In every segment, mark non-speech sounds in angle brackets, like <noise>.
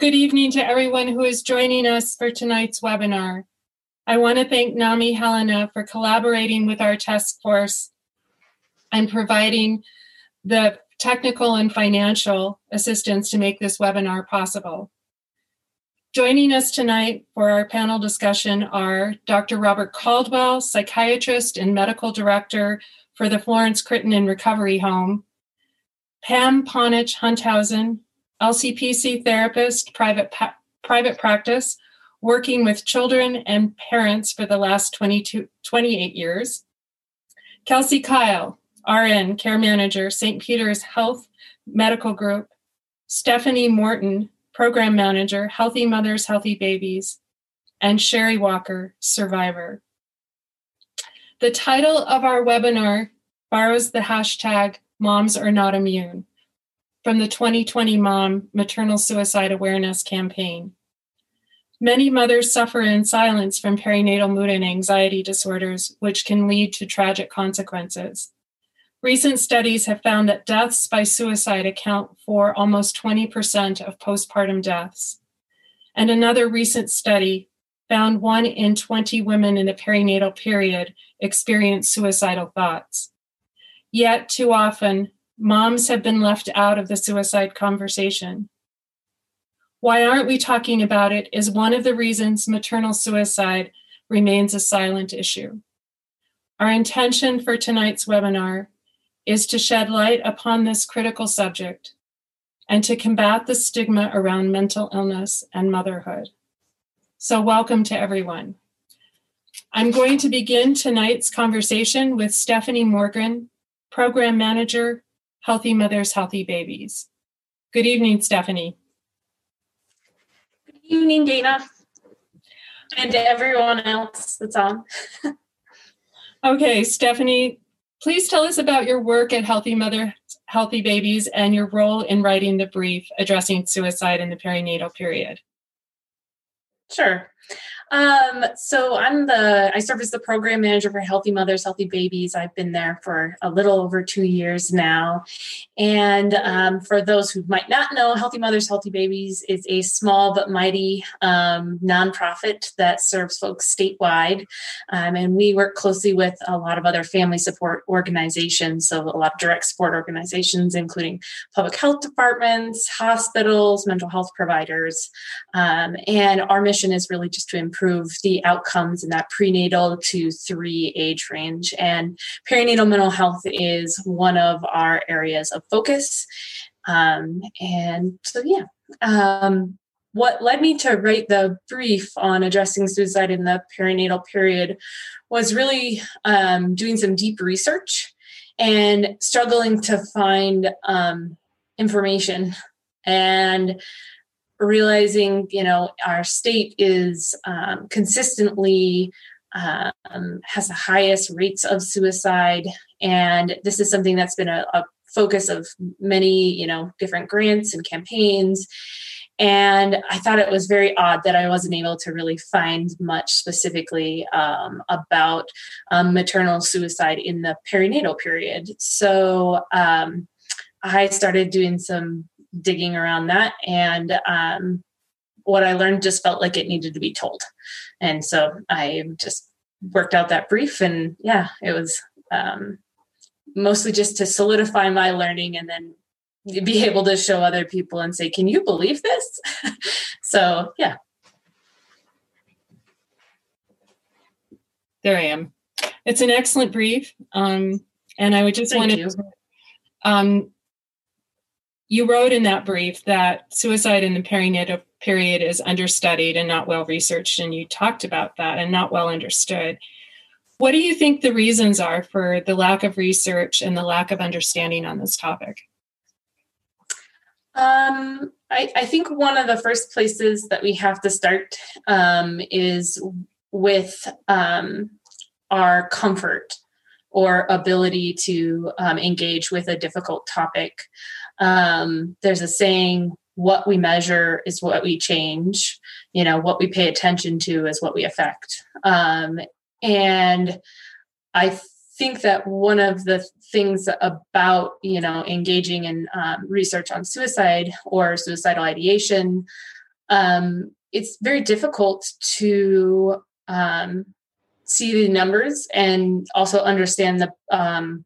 Good evening to everyone who is joining us for tonight's webinar. I want to thank NAMI Helena for collaborating with our task force and providing the technical and financial assistance to make this webinar possible. Joining us tonight for our panel discussion are Dr. Robert Caldwell, psychiatrist and medical director for the Florence Crittenton Recovery Home, Pam Ponich Hunthausen, LCPC therapist, private, pa- private practice, working with children and parents for the last 22, 28 years. Kelsey Kyle, RN, care manager, St. Peter's Health Medical Group. Stephanie Morton, program manager, Healthy Mothers, Healthy Babies. And Sherry Walker, survivor. The title of our webinar borrows the hashtag Moms Are Not Immune from the 2020 Mom Maternal Suicide Awareness Campaign. Many mothers suffer in silence from perinatal mood and anxiety disorders, which can lead to tragic consequences. Recent studies have found that deaths by suicide account for almost 20% of postpartum deaths. And another recent study found one in 20 women in the perinatal period experience suicidal thoughts. Yet, too often, moms have been left out of the suicide conversation. Why aren't we talking about it is one of the reasons maternal suicide remains a silent issue. Our intention for tonight's webinar is to shed light upon this critical subject and to combat the stigma around mental illness and motherhood. So, welcome to everyone. I'm going to begin tonight's conversation with Stephanie Morgan, Program Manager Healthy Mothers, Healthy Babies. Good evening, Stephanie. Good evening, Dana, and to everyone else that's on. <laughs> okay, Stephanie, please tell us about your work at Healthy Mother, Healthy Babies and your role in writing the brief addressing suicide in the perinatal period. Sure. Um, so I'm the I serve as the program manager for Healthy Mothers, Healthy Babies. I've been there for a little over two years now. And um, for those who might not know, Healthy Mothers, Healthy Babies is a small but mighty um, nonprofit that serves folks statewide. Um, and we work closely with a lot of other family support organizations, so a lot of direct support organizations, including public health departments, hospitals, mental health providers. Um, and our mission is really just to improve the outcomes in that prenatal to three age range. And perinatal mental health is one of our areas of focus. Um, and so, yeah. Um, what led me to write the brief on addressing suicide in the perinatal period was really um, doing some deep research and struggling to find um, information and realizing you know our state is um, consistently um, has the highest rates of suicide. And this is something that's been a, a focus of many you know different grants and campaigns. And i thought it was very odd that i wasn't able to really find much specifically um, about um, maternal suicide in the perinatal period. So um, i started doing some digging around that. And um, what i learned just felt like it needed to be told. And so i just worked out that brief and yeah it was um, mostly just to solidify my learning and then be able to show other people and say can you believe this? <laughs> So yeah. There i am. It's an excellent brief um, and i would just want to um, you wrote in that brief that suicide in the perinatal period is understudied and not well researched, and you talked about that and not well understood. What do you think the reasons are for the lack of research and the lack of understanding on this topic? Um, I, I, think one of the first places that we have to start um, is with um, our comfort or ability to um, engage with a difficult topic. Um, there's a saying, what we measure is what we change. You know, what we pay attention to is what we affect. Um, and I think that one of the things about you know engaging in um, research on suicide or suicidal ideation um, it's very difficult to um, see the numbers and also understand the um,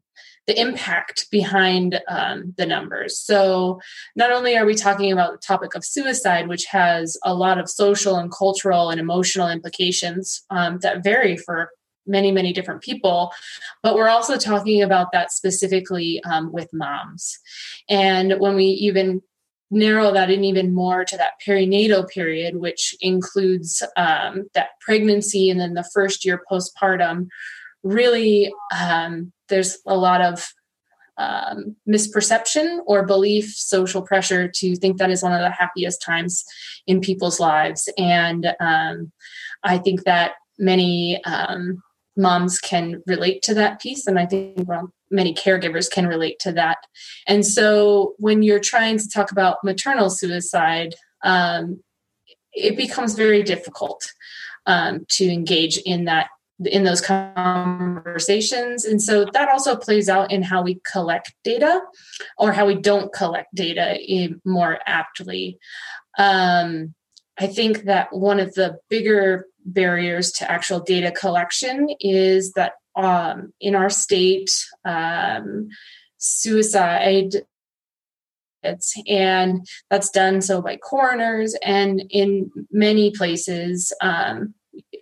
the impact behind um, the numbers. So, not only are we talking about the topic of suicide, which has a lot of social and cultural and emotional implications um, that vary for many, many different people, but we're also talking about that specifically um, with moms. And when we even narrow that in even more to that perinatal period, which includes um, that pregnancy and then the first year postpartum, really um, there's a lot of um, misperception or belief, social pressure to think that is one of the happiest times in people's lives. And um, I think that many um, moms can relate to that piece. And I think well, many caregivers can relate to that. And so when you're trying to talk about maternal suicide, um, it becomes very difficult um, to engage in that in those conversations. And so that also plays out in how we collect data or how we don't collect data more aptly. Um, I think that one of the bigger barriers to actual data collection is that um, in our state, um, suicide and that's done so by coroners and in many places um,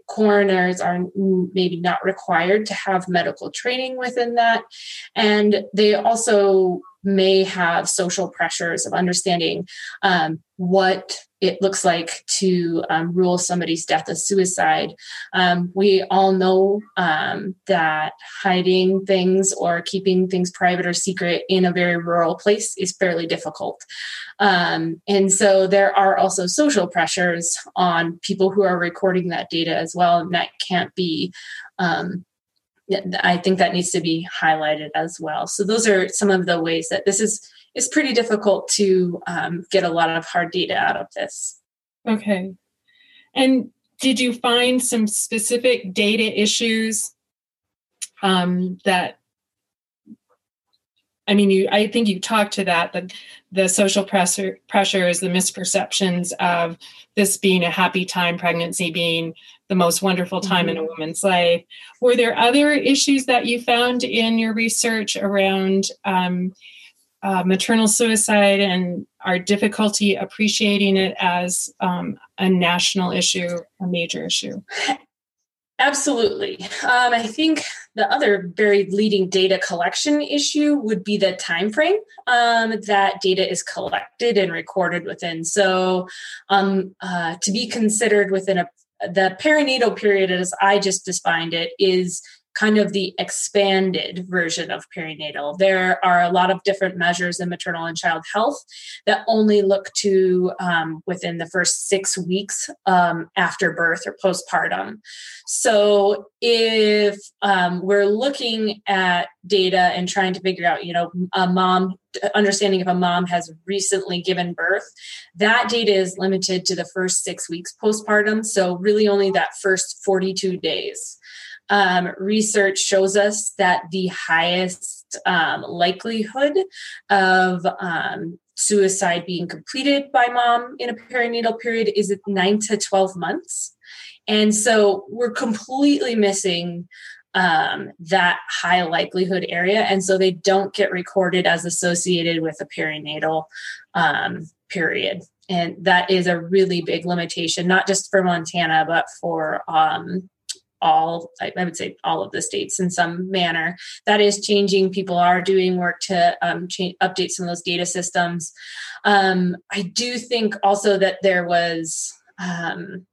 coroners are maybe not required to have medical training within that. And they also may have social pressures of understanding um, what it looks like to um, rule somebody's death as suicide. Um, we all know um, that hiding things or keeping things private or secret in a very rural place is fairly difficult. Um, and so there are also social pressures on people who are recording that data as well, and that can't be. Um, I think that needs to be highlighted as well. So those are some of the ways that this is it's pretty difficult to um, get a lot of hard data out of this. Okay. And did you find some specific data issues um, that I mean, you. I think you talked to that. The the social pressure pressures, the misperceptions of this being a happy time, pregnancy being the most wonderful time mm-hmm. in a mm-hmm. woman's life. Were there other issues that you found in your research around um, uh, maternal suicide and our difficulty appreciating it as um, a national issue, a major issue? Absolutely. Um, I think the other very leading data collection issue would be the time frame um, that data is collected and recorded within. So, um, uh, to be considered within a the perinatal period, as I just defined it, is kind of the expanded version of perinatal. There are a lot of different measures in maternal and child health that only look to um, within the first six weeks um, after birth or postpartum. So if um, we're looking at data and trying to figure out, you know, a mom understanding if a mom has recently given birth that data is limited to the first six weeks postpartum so really only that first 42 days um, research shows us that the highest um, likelihood of um, suicide being completed by mom in a perinatal period is at 9 to 12 months and so we're completely missing um, that high likelihood area. And so they don't get recorded as associated with a perinatal um, period. And that is a really big limitation, not just for Montana, but for um, all, I, would say all of the states in some manner. That is changing. People are doing work to um, change, update some of those data systems. Um, I do think also that there was um,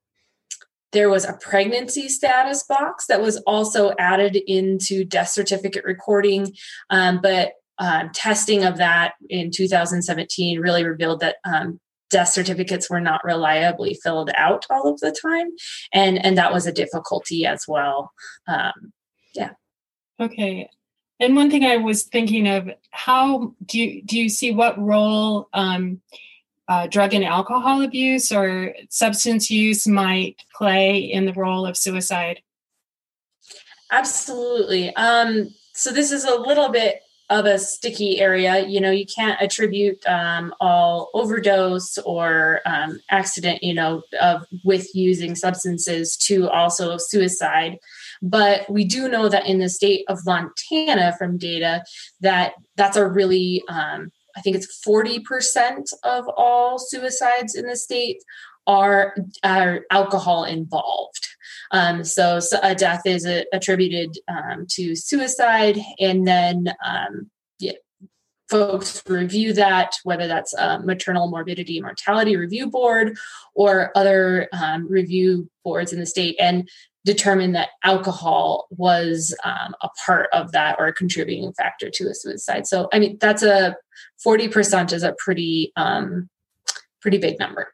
there was a pregnancy status box that was also added into death certificate recording, um, but um, testing of that in 2017 really revealed that um, death certificates were not reliably filled out all of the time, and and that was a difficulty as well. Um, yeah. Okay. And one thing I was thinking of, how do you do you see what role um, uh, drug and alcohol abuse or substance use might play in the role of suicide? Absolutely. Um, so this is a little bit of a sticky area. You know, you can't attribute um, all overdose or um, accident, you know, of with using substances to also suicide. But we do know that in the state of Montana, from data, that that's a really um, I think it's 40% of all suicides in the state are, are alcohol involved. Um, so, so, a death is a, attributed um, to suicide, and then um, yeah, folks review that, whether that's a maternal morbidity mortality review board or other um, review boards in the state, and determine that alcohol was um, a part of that or a contributing factor to a suicide. So, I mean, that's a 40% is a pretty, pretty big number.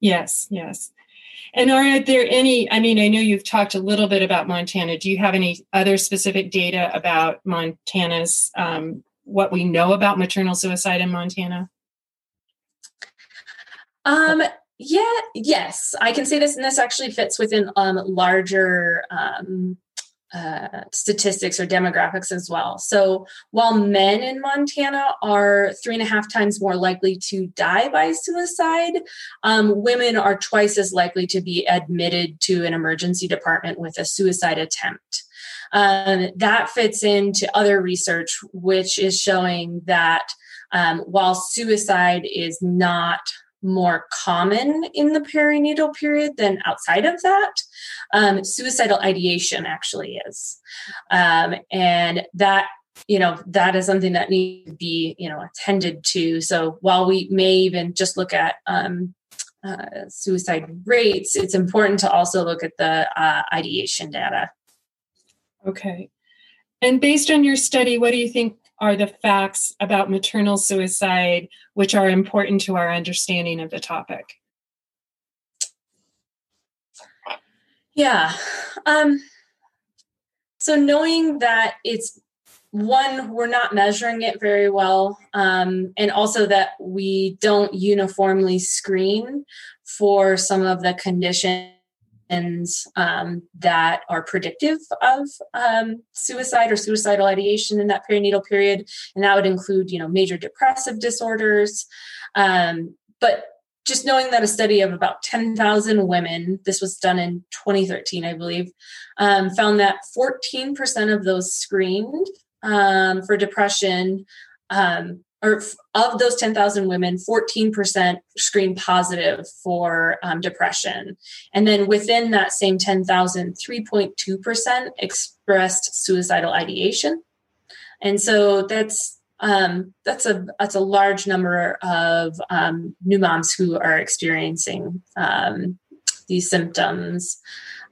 Yes, yes. And are there any? I mean, I know you've talked a little bit about Montana. Do you have any other specific data about Montana's, um, what we know about maternal suicide in Montana? Um, yeah, yes, I can say this, and this actually fits within um, larger um, uh, statistics or demographics as well. So while men in Montana are three and a half times more likely to die by suicide, um, women are twice as likely to be admitted to an emergency department with a suicide attempt. Um, that fits into other research, which is showing that um, while suicide is not more common in the perinatal period than outside of that. Um, suicidal ideation actually is. Um, and that you know that is something that needs to be you know attended to so while we may even just look at um, uh, suicide rates it's important to also look at the uh, ideation data okay and based on your study what do you think are the facts about maternal suicide, which are important to our understanding of the topic? Yeah. Um, so knowing that it's one, we're not measuring it very well, um, and also that we don't uniformly screen for some of the conditions um, that are predictive of um, suicide or suicidal ideation in that perinatal period, and that would include, you know, major depressive disorders. Um, but just knowing that a study of about 10,000 women, this was done in 2013, I believe, um, found that 14% of those screened um, for depression um, or of those 10,000 women, 14% screen positive for um, depression. And then within that same 10,000, 3.2% expressed suicidal ideation. And so that's um, that's a that's a large number of um, new moms who are experiencing um, these symptoms.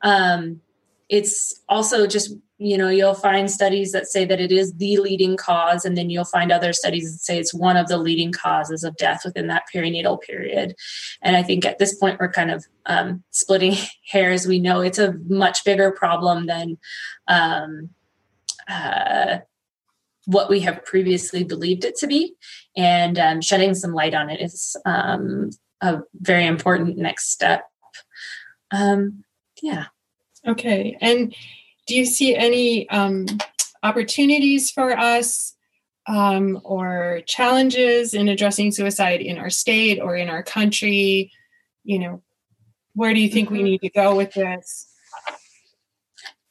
Um, it's also just you know you'll find studies that say that it is the leading cause and then you'll find other studies that say it's one of the leading causes of death within that perinatal period. And i think at this point we're kind of um, splitting <laughs> hairs. We know it's a much bigger problem than um, uh, what we have previously believed it to be. And um, shedding some light on it is um, a very important next step. Um, yeah. Okay. And do you see any um, opportunities for us um, or challenges in addressing suicide in our state or in our country? You know, where do you think mm-hmm. we need to go with this?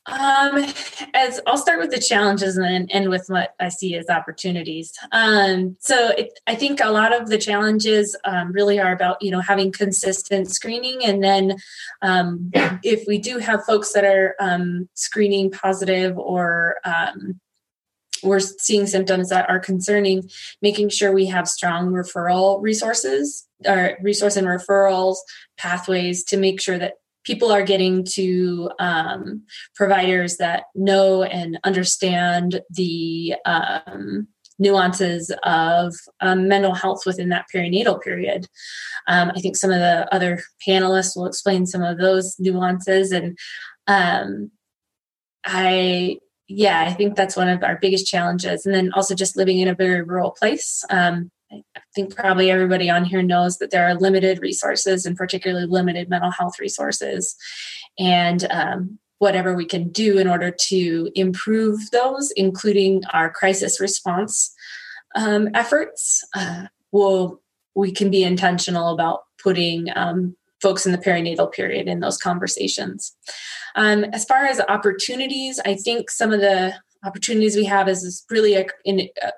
Um, as I'll start with the challenges and then end with what I see as opportunities. Um, so it, I think a lot of the challenges um, really are about you know having consistent screening, and then um, if we do have folks that are um, screening positive or um, we're seeing symptoms that are concerning, making sure we have strong referral resources or resource and referrals pathways to make sure that people are getting to um, providers that know and understand the um, nuances of um, mental health within that perinatal period. Um, I think some of the other panelists will explain some of those nuances. And um, I, yeah, I think that's one of our biggest challenges. And then also just living in a very rural place. I think probably everybody on here knows that there are limited resources and particularly limited mental health resources. And um, whatever we can do in order to improve those, including our crisis response um, efforts. Uh, we'll, we can be intentional about putting um, folks in the perinatal period in those conversations. Um, as far as opportunities, I think some of the opportunities we have is, is really a, in, a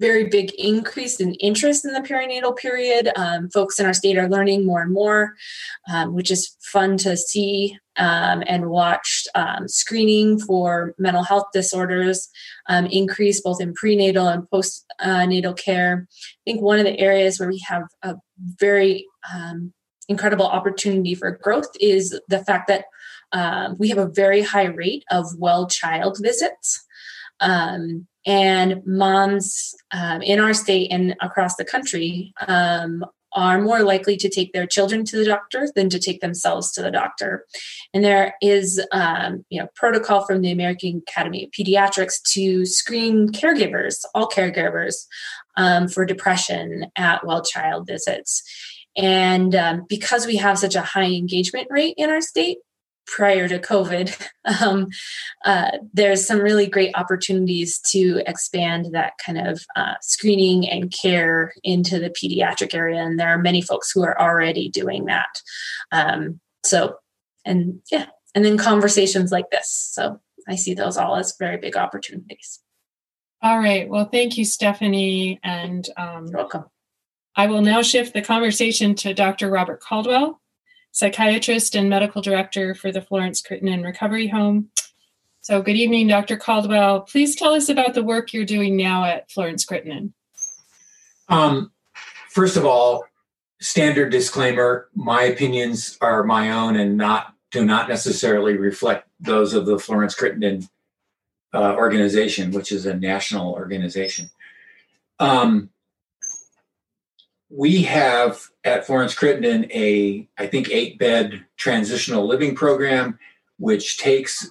very big increase in interest in the perinatal period. Um, folks in our state are learning more and more, um, which is fun to see um, and watch um, screening for mental health disorders um, increase both in prenatal and postnatal care. I think one of the areas where we have a very um, incredible opportunity for growth is the fact that we have a very high rate of well child visits. Um, and moms um, in our state and across the country um, are more likely to take their children to the doctor than to take themselves to the doctor. And there is, um, you know, protocol from the American Academy of Pediatrics to screen caregivers, all caregivers, um, for depression at well child visits. And um, because we have such a high engagement rate in our state, prior to COVID, <laughs> um, uh, there's some really great opportunities to expand that kind of uh, screening and care into the pediatric area. And there are many folks who are already doing that. Um, so, and yeah, and then conversations like this. So I see those all as very big opportunities. All right. Well, thank you, Stephanie. And um, welcome. I will now shift the conversation to Dr. Robert Caldwell psychiatrist and medical director for the Florence Crittenton Recovery Home. So, good evening, Dr. Caldwell. Please tell us about the work you're doing now at Florence Crittenton. Um, first of all, standard disclaimer: my opinions are my own and not do not necessarily reflect those of the Florence Crittenton uh, organization, which is a national organization. Um, we have at Florence Crittenton a, I think, eight bed transitional living program, which takes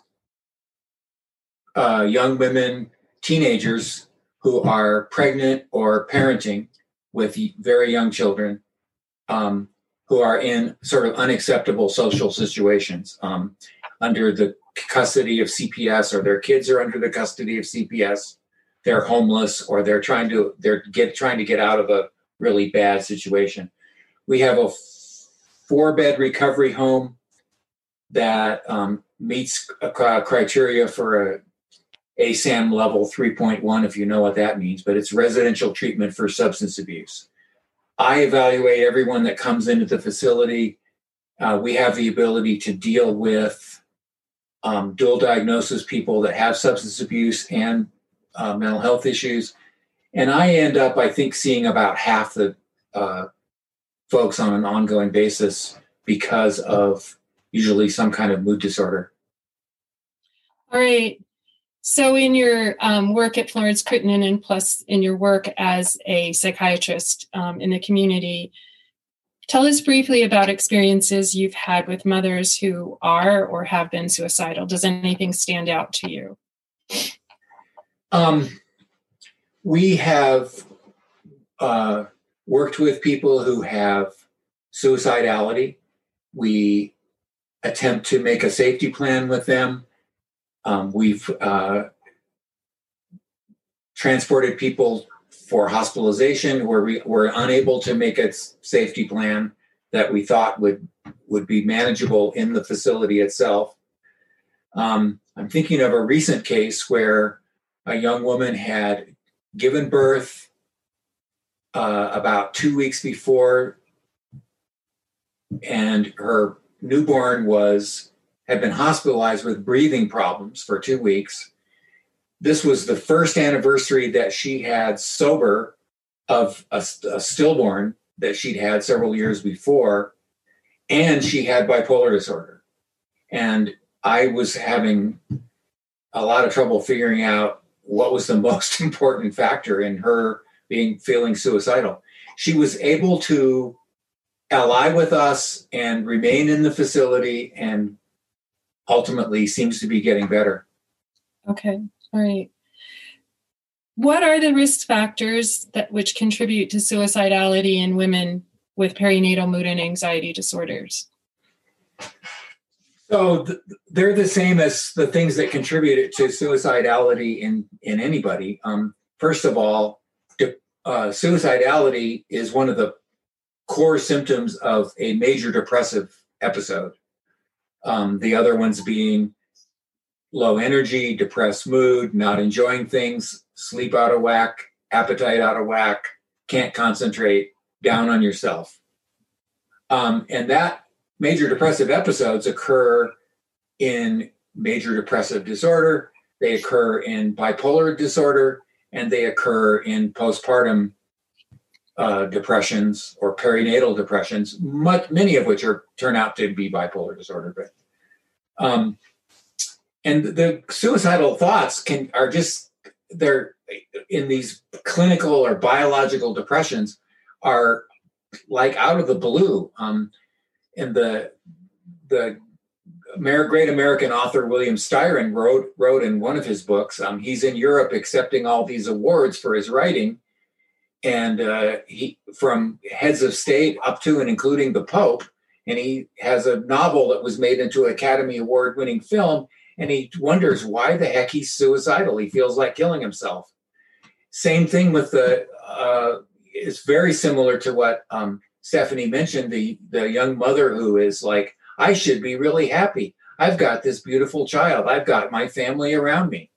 uh, young women, teenagers who are pregnant or parenting with very young children um, who are in sort of unacceptable social situations um, under the custody of CPS or their kids are under the custody of CPS. They're homeless or they're trying to they're get trying to get out of a really bad situation. We have a four bed recovery home that um, meets a criteria for a ASAM level 3.1, if you know what that means, but it's residential treatment for substance abuse. I evaluate everyone that comes into the facility. Uh, we have the ability to deal with um, dual diagnosis people that have substance abuse and uh, mental health issues and I end up, I think, seeing about half the uh, folks on an ongoing basis because of usually some kind of mood disorder. All right. So, in your um, work at Florence Crittenton and plus in your work as a psychiatrist um, in the community, tell us briefly about experiences you've had with mothers who are or have been suicidal. Does anything stand out to you? Um, we have uh, worked with people who have suicidality. We attempt to make a safety plan with them. Um, we've uh, transported people for hospitalization where we were unable to make a safety plan that we thought would would be manageable in the facility itself. Um, I'm thinking of a recent case where a young woman had given birth uh, about two weeks before, and her newborn was had been hospitalized with breathing problems for two weeks. This was the first anniversary that she had sober of a, a stillborn that she'd had several years before, and she had bipolar disorder. And I was having a lot of trouble figuring out what was the most <laughs> important factor in her being feeling suicidal. She was able to ally with us and remain in the facility and ultimately seems to be getting better. Okay. All right. What are the risk factors that which contribute to suicidality in women with perinatal mood and anxiety disorders? So th- they're the same as the things that contribute to suicidality in in anybody. Um, first of all, de- uh, suicidality is one of the core symptoms of a major depressive episode. Um, the other ones being low energy, depressed mood, not enjoying things, sleep out of whack, appetite out of whack, can't concentrate, down on yourself. Um, and that major depressive episodes occur in major depressive disorder, they occur in bipolar disorder, and they occur in postpartum uh, depressions or perinatal depressions, much, many of which are turn out to be bipolar disorder. But um, and the suicidal thoughts can are just they're in these clinical or biological depressions are like out of the blue. Um, and the the great American author William Styron wrote wrote in one of his books. Um, he's in Europe accepting all these awards for his writing, and uh, he from heads of state up to and including the Pope. And he has a novel that was made into an Academy Award winning film, and he wonders why the heck he's suicidal. He feels like killing himself. Same thing with the. Uh, it's very similar to what um, Stephanie mentioned. The the young mother who is like, I should be really happy. I've got this beautiful child. I've got my family around me.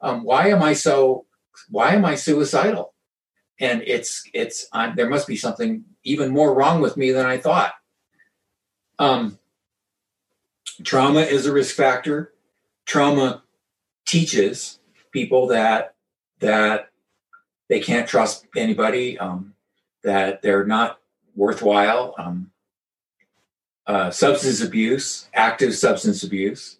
Um, why am I so? Why am I suicidal? and it's it's I'm, there must be something even more wrong with me than I thought. Um, trauma is a risk factor. Trauma teaches people that that they can't trust anybody, um, that they're not worthwhile. Um, uh, substance abuse, active substance abuse,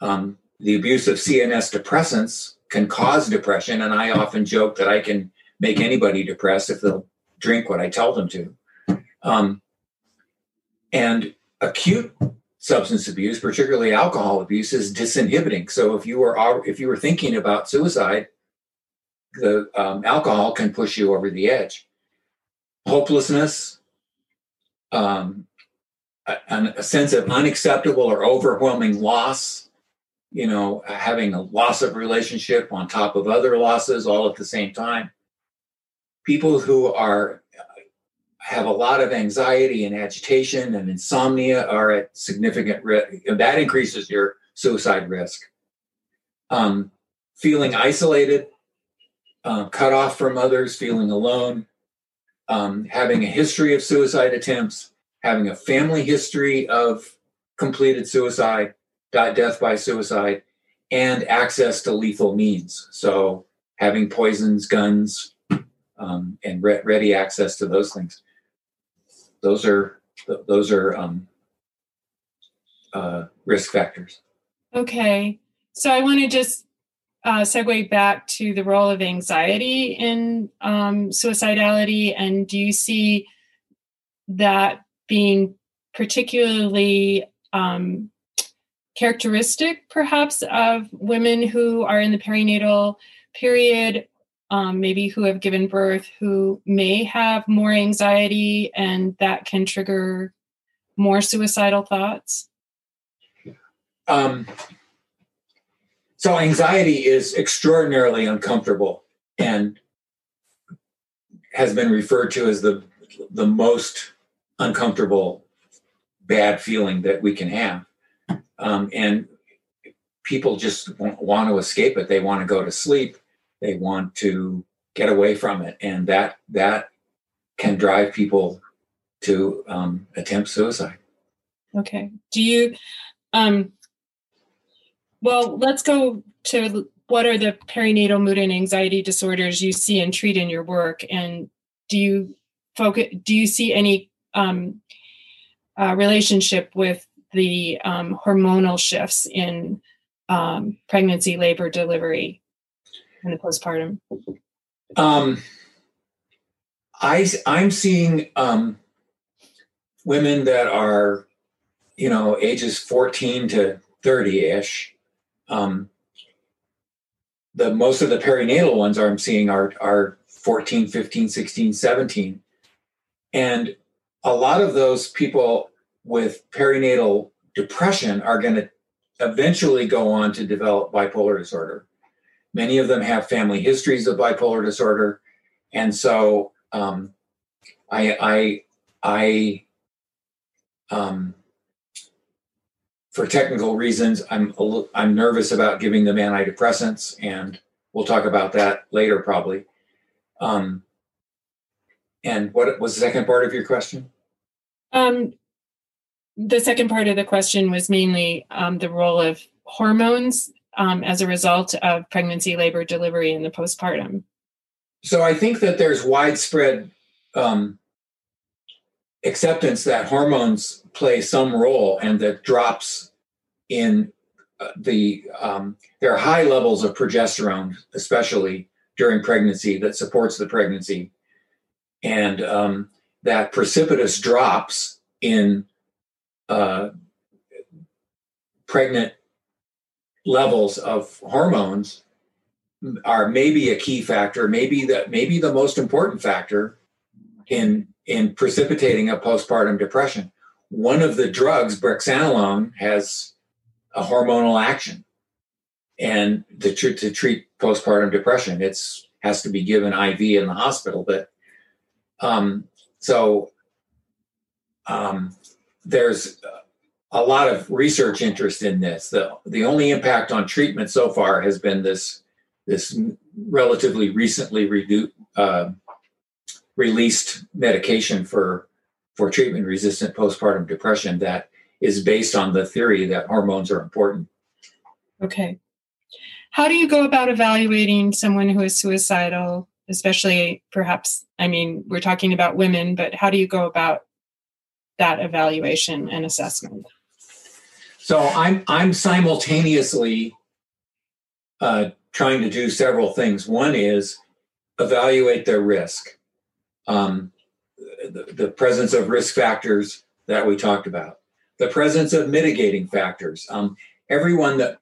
um, the abuse of CNS depressants can cause depression, and I often joke that I can make anybody depressed if they'll drink what I tell them to. Um, and acute substance abuse, particularly alcohol abuse, is disinhibiting. So if you were if you were thinking about suicide, the um, alcohol can push you over the edge. Hopelessness, um, a, a sense of unacceptable or overwhelming loss, you know, having a loss of relationship on top of other losses all at the same time people who are have a lot of anxiety and agitation and insomnia are at significant risk. That increases your suicide risk. Um, feeling isolated, uh, cut off from others, feeling alone, um, having a history of suicide attempts, having a family history of completed suicide, death by suicide, and access to lethal means. So having poisons, guns, um, and re- ready access to those things. Those are those are um, uh, risk factors. Okay, so I want to just uh, segue back to the role of anxiety in um, suicidality, and do you see that being particularly um, characteristic, perhaps, of women who are in the perinatal period um, maybe who have given birth who may have more anxiety and that can trigger more suicidal thoughts? Um, so, anxiety is extraordinarily uncomfortable and has been referred to as the, the most uncomfortable bad feeling that we can have. Um, and people just want to escape it. They want to go to sleep. They want to get away from it. And that that can drive people to um, attempt suicide. Okay. Do you um well let's go to what are the perinatal mood and anxiety disorders you see and treat in your work? And do you focus do you see any um, uh, relationship with the um, hormonal shifts in um, pregnancy labor delivery and the postpartum? Um, I I'm seeing um, women that are, you know, ages 14 to 30 ish. Um, the most of the perinatal ones I'm seeing are are 14, 15, 16, 17. And a lot of those people with perinatal depression are going to eventually go on to develop bipolar disorder. Many of them have family histories of bipolar disorder, and so um, I, I, I, um, for technical reasons, I'm I'm nervous about giving them antidepressants, and we'll talk about that later probably. Um, and what was the second part of your question? Um, the second part of the question was mainly um, the role of hormones um, as a result of pregnancy, labor, delivery, and the postpartum. So I think that there's widespread um, acceptance that hormones play some role and that drops in uh, the um, there are high levels of progesterone, especially during pregnancy, that supports the pregnancy, and um, that precipitous drops in uh, pregnant levels of hormones are maybe a key factor, maybe that maybe the most important factor in in precipitating a postpartum depression. One of the drugs, brexanolone, has a hormonal action, and to, to treat postpartum depression, it's has to be given IV in the hospital. But um, so um, there's a lot of research interest in this. The the only impact on treatment so far has been this this relatively recently redu- uh, released medication for for treatment resistant postpartum depression that is based on the theory that hormones are important. Okay. How do you go about evaluating someone who is suicidal, especially perhaps, I mean, we're talking about women, but how do you go about that evaluation and assessment? So I'm I'm simultaneously uh, trying to do several things. One is evaluate their risk um, the, the presence of risk factors that we talked about, the presence of mitigating factors. Um, everyone that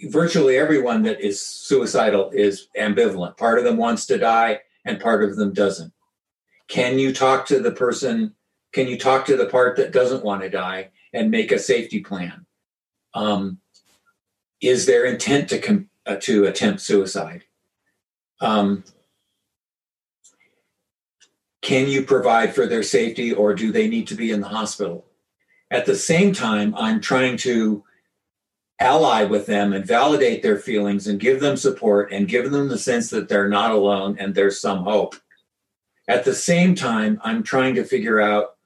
virtually everyone that is suicidal is ambivalent. Part of them wants to die and part of them doesn't. Can you talk to the person? Can you talk to the part that doesn't want to die and make a safety plan? Um, is there intent to com- uh, to attempt suicide? Um, can you provide for their safety or do they need to be in the hospital? At the same time, I'm trying to ally with them and validate their feelings and give them support and give them the sense that they're not alone and there's some hope. At the same time, I'm trying to figure out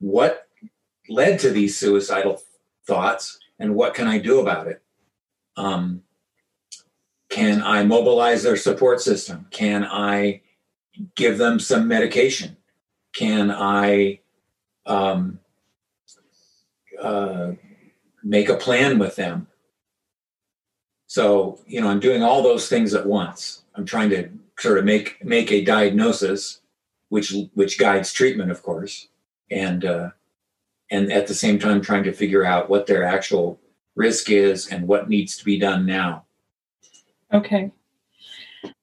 what led to these suicidal thoughts and what can I do about it? Um, can I mobilize their support system? Can I give them some medication? Can I um, uh, make a plan with them? So you know, I'm doing all those things at once. I'm trying to sort of make make a diagnosis, which which guides treatment, of course, and uh, and at the same time trying to figure out what their actual risk is and what needs to be done now. Okay.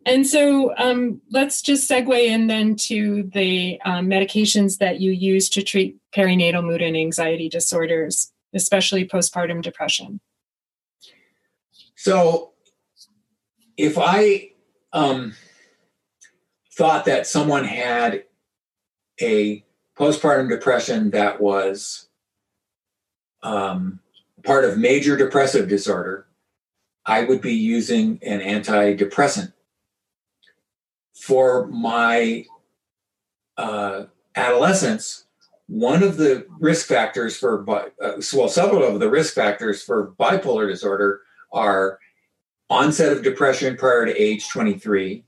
And so um, let's just segue in then to the um, medications that you use to treat perinatal mood and anxiety disorders, especially postpartum depression. So, if I um, thought that someone had a postpartum depression that was um, part of major depressive disorder, I would be using an antidepressant for my uh, adolescence, one of the risk factors for, uh, well, several of the risk factors for bipolar disorder are onset of depression prior to age 23,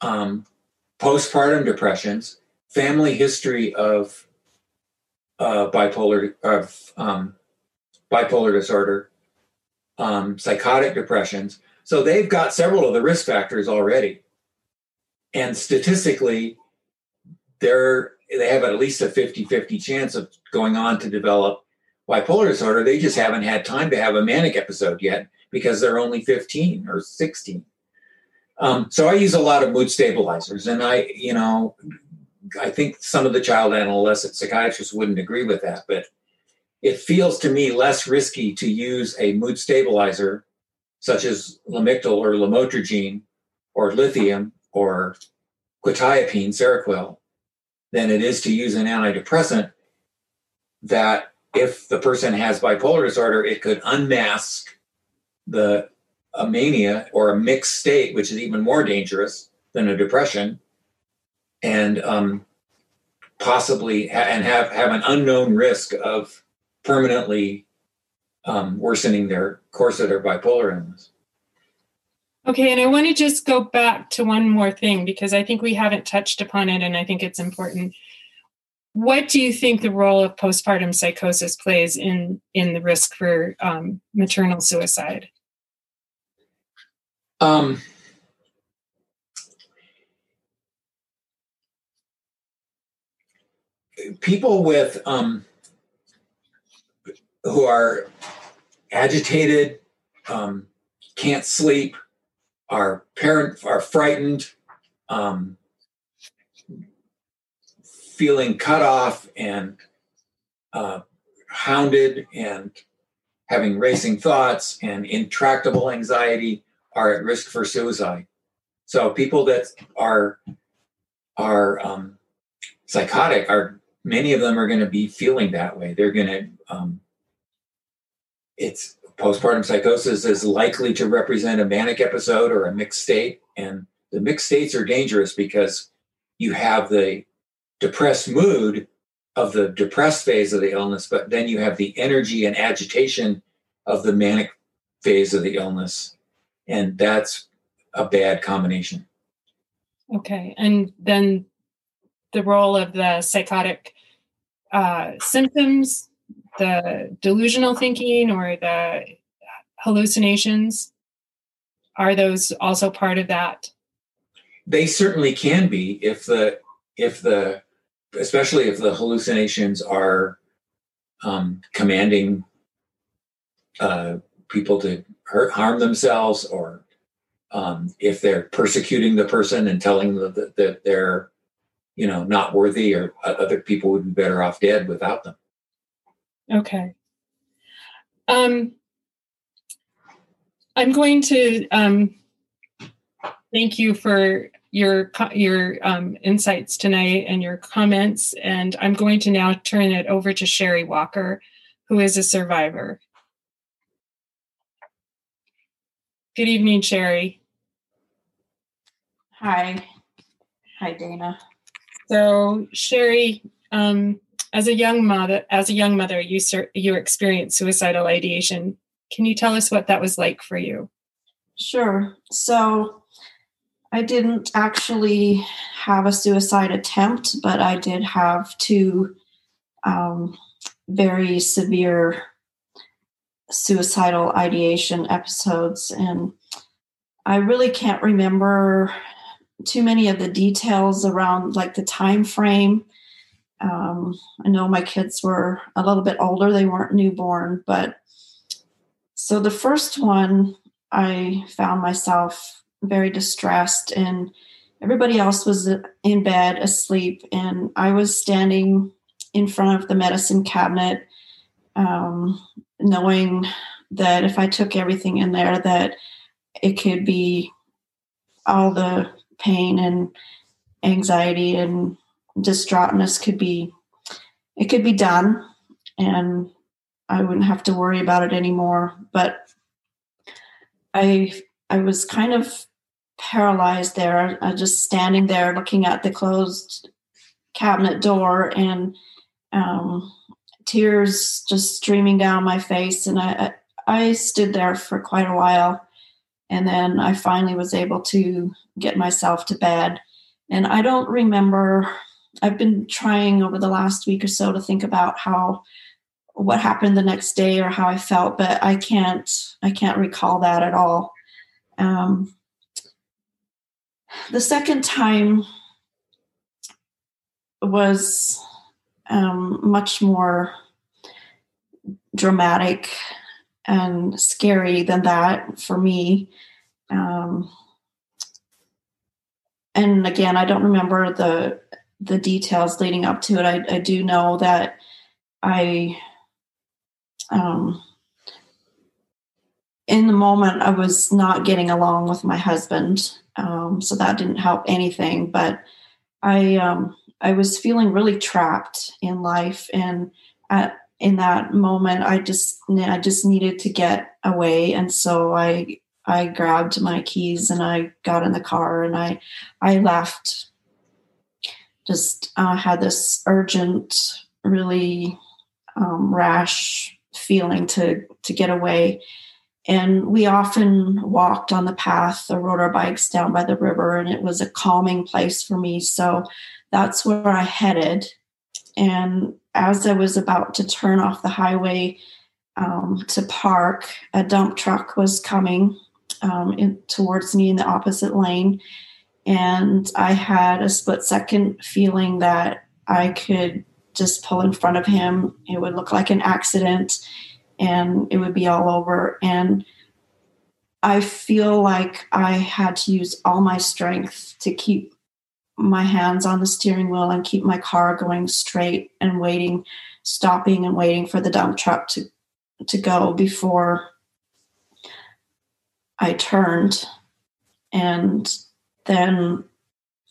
um, postpartum depressions, family history of uh, bipolar of um, bipolar disorder, um, psychotic depressions. So they've got several of the risk factors already and statistically they're they have at least a 50-50 chance of going on to develop bipolar disorder they just haven't had time to have a manic episode yet because they're only 15 or 16 um, so i use a lot of mood stabilizers and i you know i think some of the child adolescent psychiatrists wouldn't agree with that but it feels to me less risky to use a mood stabilizer such as Lamictal or lamotrigine or lithium or quetiapine, Seroquel, than it is to use an antidepressant that if the person has bipolar disorder, it could unmask the a mania or a mixed state, which is even more dangerous than a depression, and um, possibly ha- and have have an unknown risk of permanently um, worsening their course of their bipolar illness. Okay, and I want to just go back to one more thing because I think we haven't touched upon it, and I think it's important. What do you think the role of postpartum psychosis plays in in the risk for um, maternal suicide? Um, people with um, who are agitated, um, can't sleep, are parent are frightened, um, feeling cut off and uh, hounded, and having racing thoughts and intractable anxiety are at risk for suicide. So people that are are um, psychotic are many of them are going to be feeling that way. They're going to um, it's postpartum psychosis is likely to represent a manic episode or a mixed state, and the mixed states are dangerous because you have the depressed mood of the depressed phase of the illness, but then you have the energy and agitation of the manic phase of the illness and that's a bad combination. Okay, and then the role of the psychotic uh, symptoms, the delusional thinking, or the hallucinations, are those also part of that? They certainly can be if the if the especially if the hallucinations are um, commanding uh, people to hurt, harm themselves or um, if they're persecuting the person and telling them that, that they're you know not worthy or other people would be better off dead without them. Okay. Um i'm going to um thank you for your your um, insights tonight and your comments and i'm going to now turn it over to sherry walker who is a survivor Good evening, Sherry. Hi. Hi, Dana. So, Sherry, um, as a young mother, as a young mother, you you experienced suicidal ideation. Can you tell us what that was like for you? Sure. So, I didn't actually have a suicide attempt, but I did have two um, very severe suicidal ideation episodes and i really can't remember too many of the details around like the time frame um, i know my kids were a little bit older they weren't newborn but so the first one i found myself very distressed and everybody else was in bed asleep and i was standing in front of the medicine cabinet um, knowing that if I took everything in there, that it could be all the pain and anxiety and distraughtness could be it could be done and I wouldn't have to worry about it anymore. But I I was kind of paralyzed there. I just standing there looking at the closed cabinet door and um, tears just streaming down my face. And I I stood there for quite a while. And then I finally was able to get myself to bed. And I don't remember I've been trying over the last week or so to think about how what happened the next day or how I felt but I can't I can't recall that at all. Um, the second time was um, much more dramatic and scary than that for me. Um, and again, I don't remember the the details leading up to it. I, I do know that I um, in the moment, I was not getting along with my husband, um, so that didn't help anything. But I um, I was feeling really trapped in life, and at in that moment, I just I just needed to get away, and so I I grabbed my keys and I got in the car and I I left. Just uh, had this urgent, really um, rash feeling to to get away, and we often walked on the path or rode our bikes down by the river, and it was a calming place for me. So that's where I headed. And as I was about to turn off the highway um, to park, a dump truck was coming um, in, towards me in the opposite lane. And I had a split second feeling that I could just pull in front of him. It would look like an accident and it would be all over. And I feel like I had to use all my strength to keep my hands on the steering wheel and keep my car going straight and waiting, stopping and waiting for the dump truck to to go before I turned and then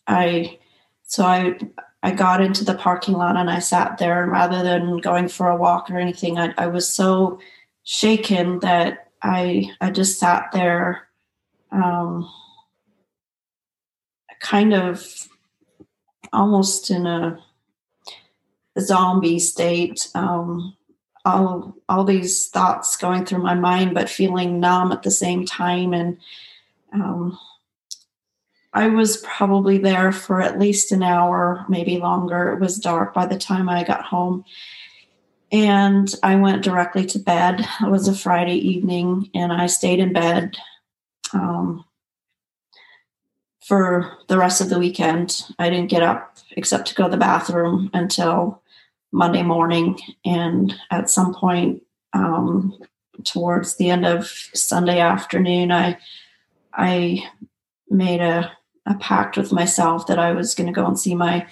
I so I I got into the parking lot and I sat there and rather than going for a walk or anything, I, I was so shaken that I I just sat there um, kind of almost in a zombie state. Um, all all these thoughts going through my mind, but feeling numb at the same time, and um, I was probably there for at least an hour, maybe longer. It was dark by the time I got home. And I went directly to bed. It was a Friday evening, and I stayed in bed um, for the rest of the weekend. I didn't get up except to go to the bathroom until Monday morning. And at some point um, towards the end of Sunday afternoon, I I made a a pact with myself that I was going to go and see my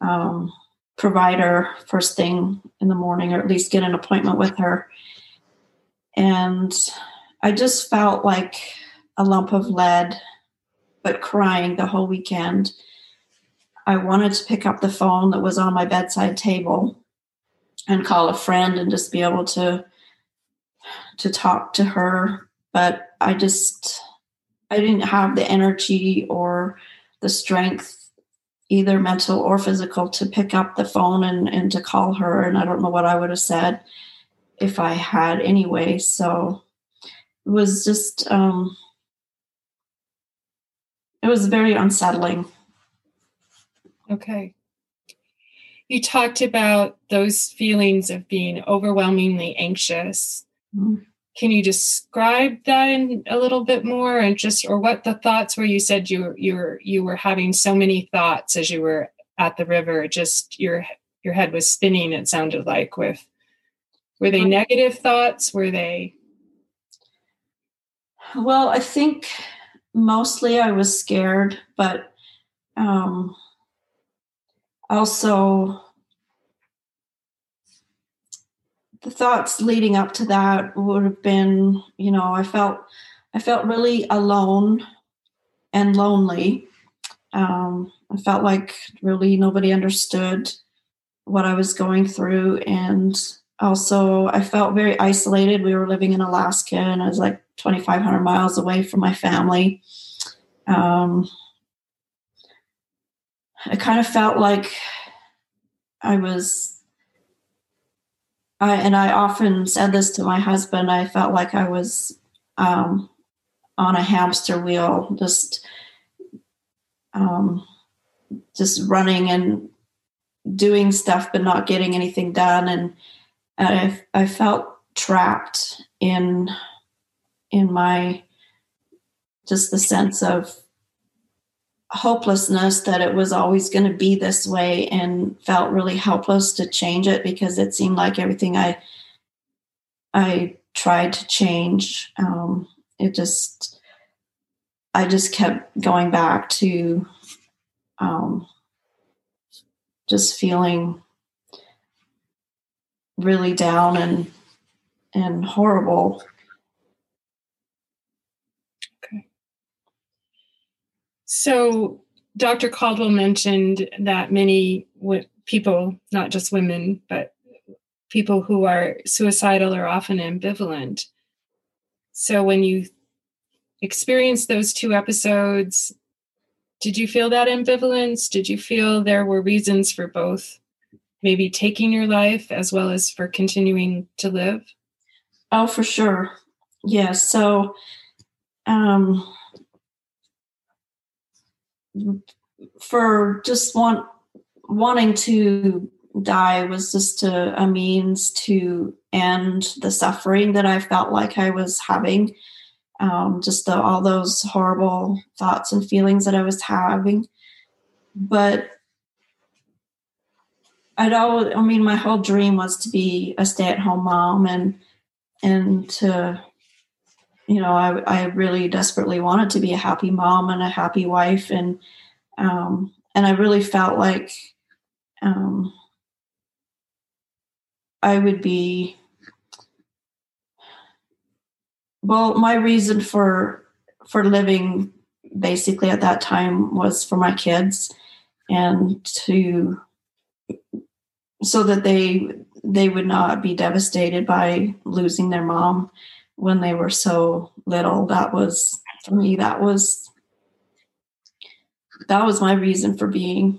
um, provider first thing in the morning, or at least get an appointment with her. And I just felt like a lump of lead, but crying the whole weekend. I wanted to pick up the phone that was on my bedside table and call a friend and just be able to to talk to her but i just I didn't have the energy or the strength, either mental or physical, to pick up the phone and, and to call her. And I don't know what I would have said if I had anyway. So it was just, um, it was very unsettling. Okay. You talked about those feelings of being overwhelmingly anxious. Mm-hmm. Can you describe that in a little bit more? And just or what the thoughts were? You said you you were you were having so many thoughts as you were at the river. Just your your head was spinning it sounded like with were they negative thoughts? Were they? Well i think mostly i was scared but um also the thoughts leading up to that would have been, you know, I felt I felt really alone and lonely. Um, I felt like really nobody understood what I was going through, and also I felt very isolated. We were living in Alaska, and I was like 2,500 miles away from my family. Um, I kind of felt like I was I, and I often said this to my husband. I felt like I was um, on a hamster wheel, just um, just running and doing stuff, but not getting anything done. And I, I felt trapped in in my just the sense of hopelessness that it was always going to be this way and felt really helpless to change it because it seemed like everything I I tried to change um, it just I just kept going back to um, just feeling really down and and horrible. So Dr. Caldwell mentioned that many w- people, not just women, but people who are suicidal are often ambivalent. So when you experienced those two episodes, did you feel that ambivalence? Did you feel there were reasons for both maybe taking your life as well as for continuing to live? Oh, for sure. Yeah. So, um, for just want wanting to die was just a, a means to end the suffering that I felt like I was having. Um, just the, all those horrible thoughts and feelings that I was having. But I'd always, I mean, my whole dream was to be a stay at home mom and, and to, you know, I, I really desperately wanted to be a happy mom and a happy wife. And, um, and I really felt like, um, I would be, well, my reason for, for living basically at that time was for my kids and to so that they they would not be devastated by losing their mom when they were so little that was for me that was that was my reason for being.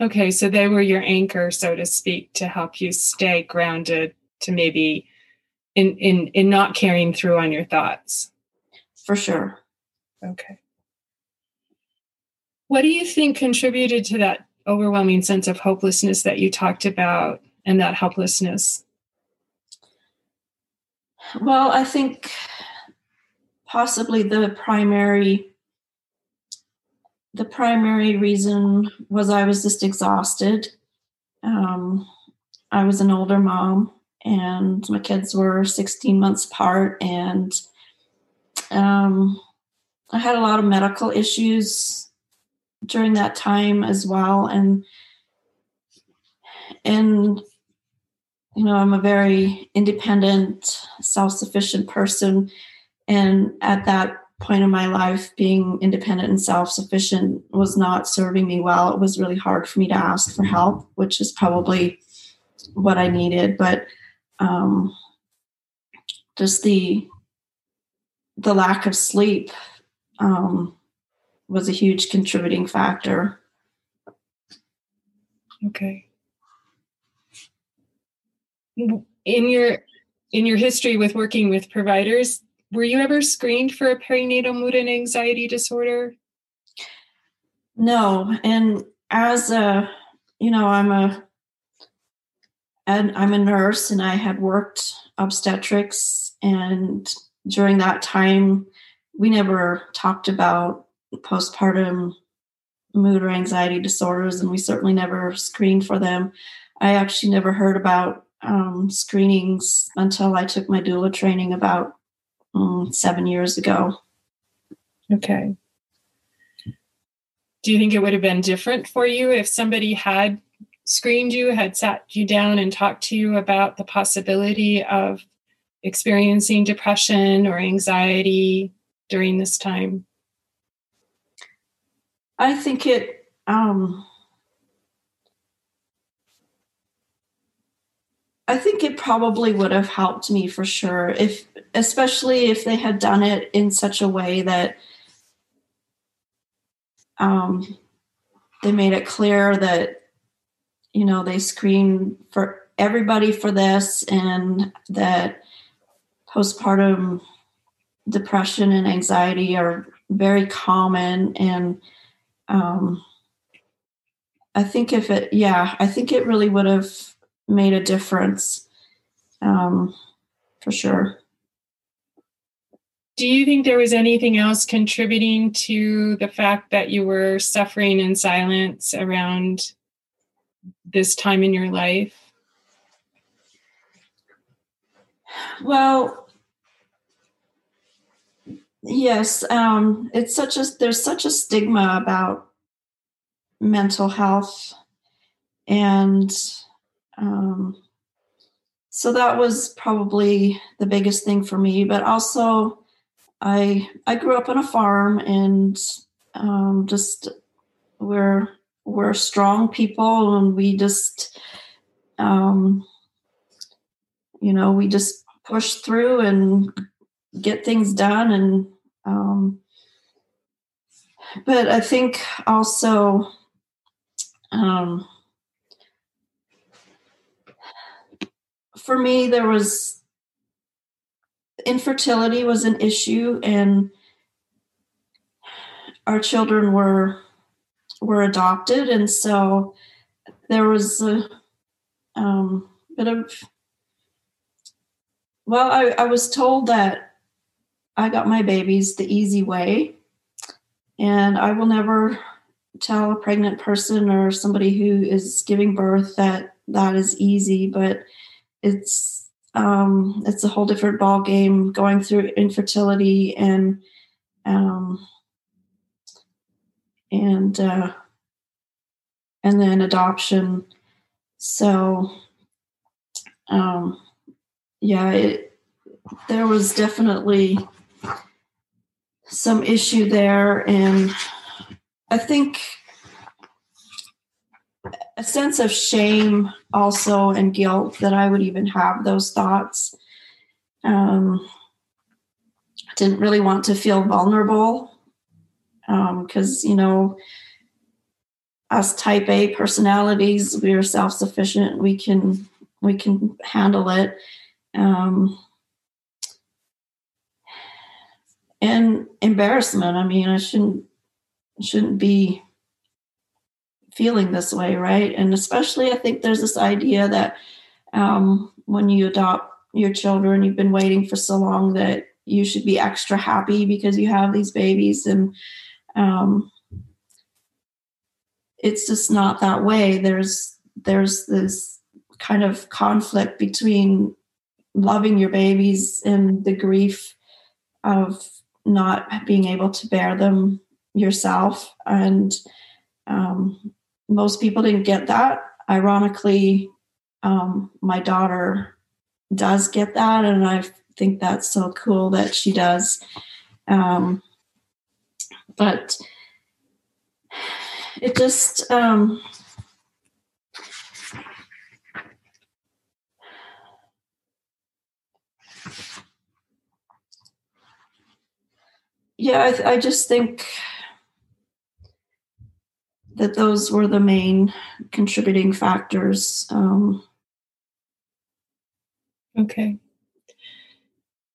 Okay so they were your anchor so to speak to help you stay grounded to maybe in in in not carrying through on your thoughts. For sure. Okay. What do you think contributed to that overwhelming sense of hopelessness that you talked about and that helplessness? Well, I think possibly the primary the primary reason was I was just exhausted. Um, I was an older mom, and my kids were 16 months apart, and um, I had a lot of medical issues during that time as well and and you know i'm a very independent self-sufficient person and at that point in my life being independent and self-sufficient was not serving me well it was really hard for me to ask for help which is probably what i needed but um, just the the lack of sleep um, was a huge contributing factor. Okay. In your in your history with working with providers, were you ever screened for a perinatal mood and anxiety disorder? No, and as a you know, I'm a and I'm a nurse and I had worked obstetrics and during that time we never talked about postpartum mood or anxiety disorders, and we certainly never screened for them. I actually never heard about um, screenings until I took my doula training about um, seven years ago. Okay. Do you think it would have been different for you if somebody had screened you, had sat you down and talked to you about the possibility of experiencing depression or anxiety during this time? I think it um I think it probably would have helped me for sure if especially if they had done it in such a way that um they made it clear that you know they screen for everybody for this and that postpartum depression and anxiety are very common and um, I think if it, yeah, I think it really would have made a difference um, for sure. Do you think there was anything else contributing to the fact that you were suffering in silence around this time in your life? Well, Yes, um, it's such a there's such a stigma about mental health, and um, so that was probably the biggest thing for me. But also, I I grew up on a farm and um, just we're we're strong people and we just um, you know we just push through and get things done and um, but I think also um, for me there was infertility was an issue and our children were were adopted. And so there was a um, bit of well I, I was told that i got my babies the easy way and i will never tell a pregnant person or somebody who is giving birth that that is easy but it's um, it's a whole different ball game going through infertility and um, and uh, and then adoption. So um, yeah, it, there was definitely some issue there, and I think a sense of shame also and guilt that I would even have those thoughts. Um, didn't really want to feel vulnerable because um, you know us type A personalities, we are self sufficient. We can we can handle it. Um, and embarrassment. I mean, I shouldn't shouldn't be feeling this way, right? And especially, I think there's this idea that um, when you adopt your children, you've been waiting for so long that you should be extra happy because you have these babies, and um, it's just not that way. There's there's this kind of conflict between loving your babies and the grief of not being able to bear them yourself and um, most people didn't get that. Ironically, um, my daughter does get that, and I think that's so cool that she does. Um, but it just um, yeah, I, I just think that those were the main contributing factors. Um, okay.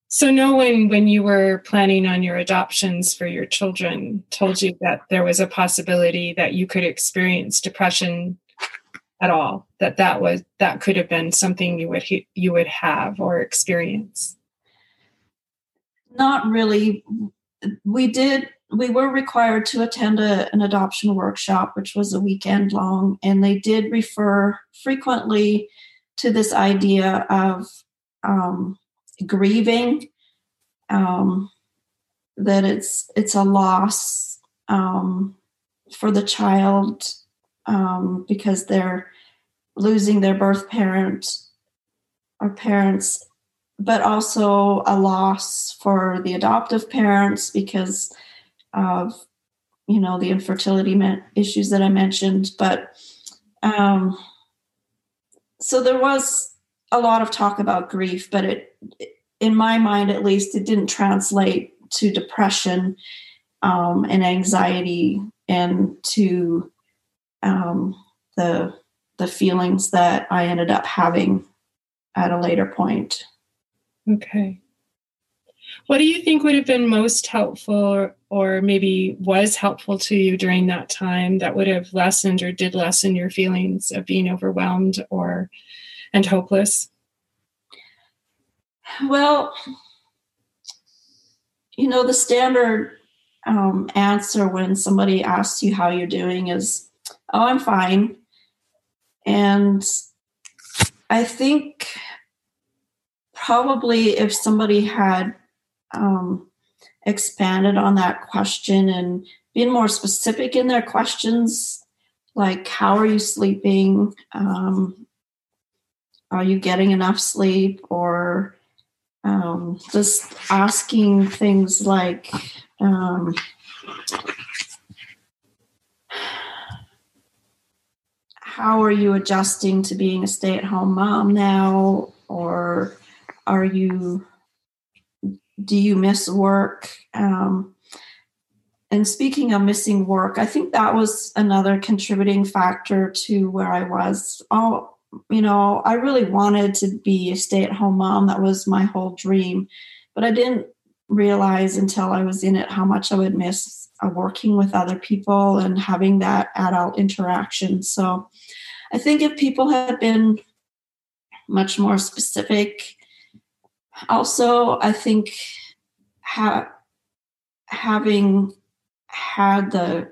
So no one, when you were planning on your adoptions for your children, told you that there was a possibility that you could experience depression at all. That that was that could have been something you would you would have or experience. Not really. We did we were required to attend a, an adoption workshop, which was a weekend long, and they did refer frequently to this idea of um, grieving, um, that it's it's a loss um, for the child um, because they're losing their birth parent or parents, but also a loss for the adoptive parents because of you know the infertility issues that I mentioned, but um, so there was a lot of talk about grief, but it, in my mind at least, it didn't translate to depression um, and anxiety and to um, the the feelings that I ended up having at a later point. Okay. What do you think would have been most helpful or maybe was helpful to you during that time that would have lessened or did lessen your feelings of being overwhelmed or and hopeless? Well, you know, the standard um, answer when somebody asks you how you're doing is, oh, I'm fine. And I think probably if somebody had um, expanded on that question and been more specific in their questions, like how are you sleeping? Um, are you getting enough sleep or um, just asking things like um, how are you adjusting to being a stay-at-home mom now or are you do you miss work? Um, and speaking of missing work i think that was another contributing factor to where i was. Oh you know i really wanted to be a stay-at-home mom. That was my whole dream. But i didn't realize until i was in it how much i would miss uh, working with other people and having that adult interaction. So i think if people had been much more specific also i think ha- having had the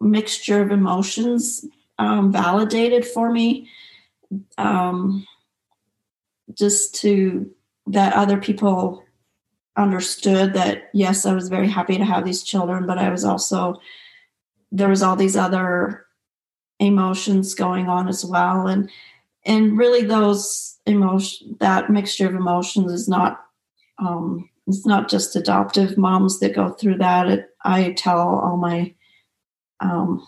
mixture of emotions um, validated for me um, just to that other people understood that yes i was very happy to have these children but i was also there was all these other emotions going on as well. And and really those emotion that mixture of emotions is not um, it's not just adoptive moms that go through that. It, I tell all my um,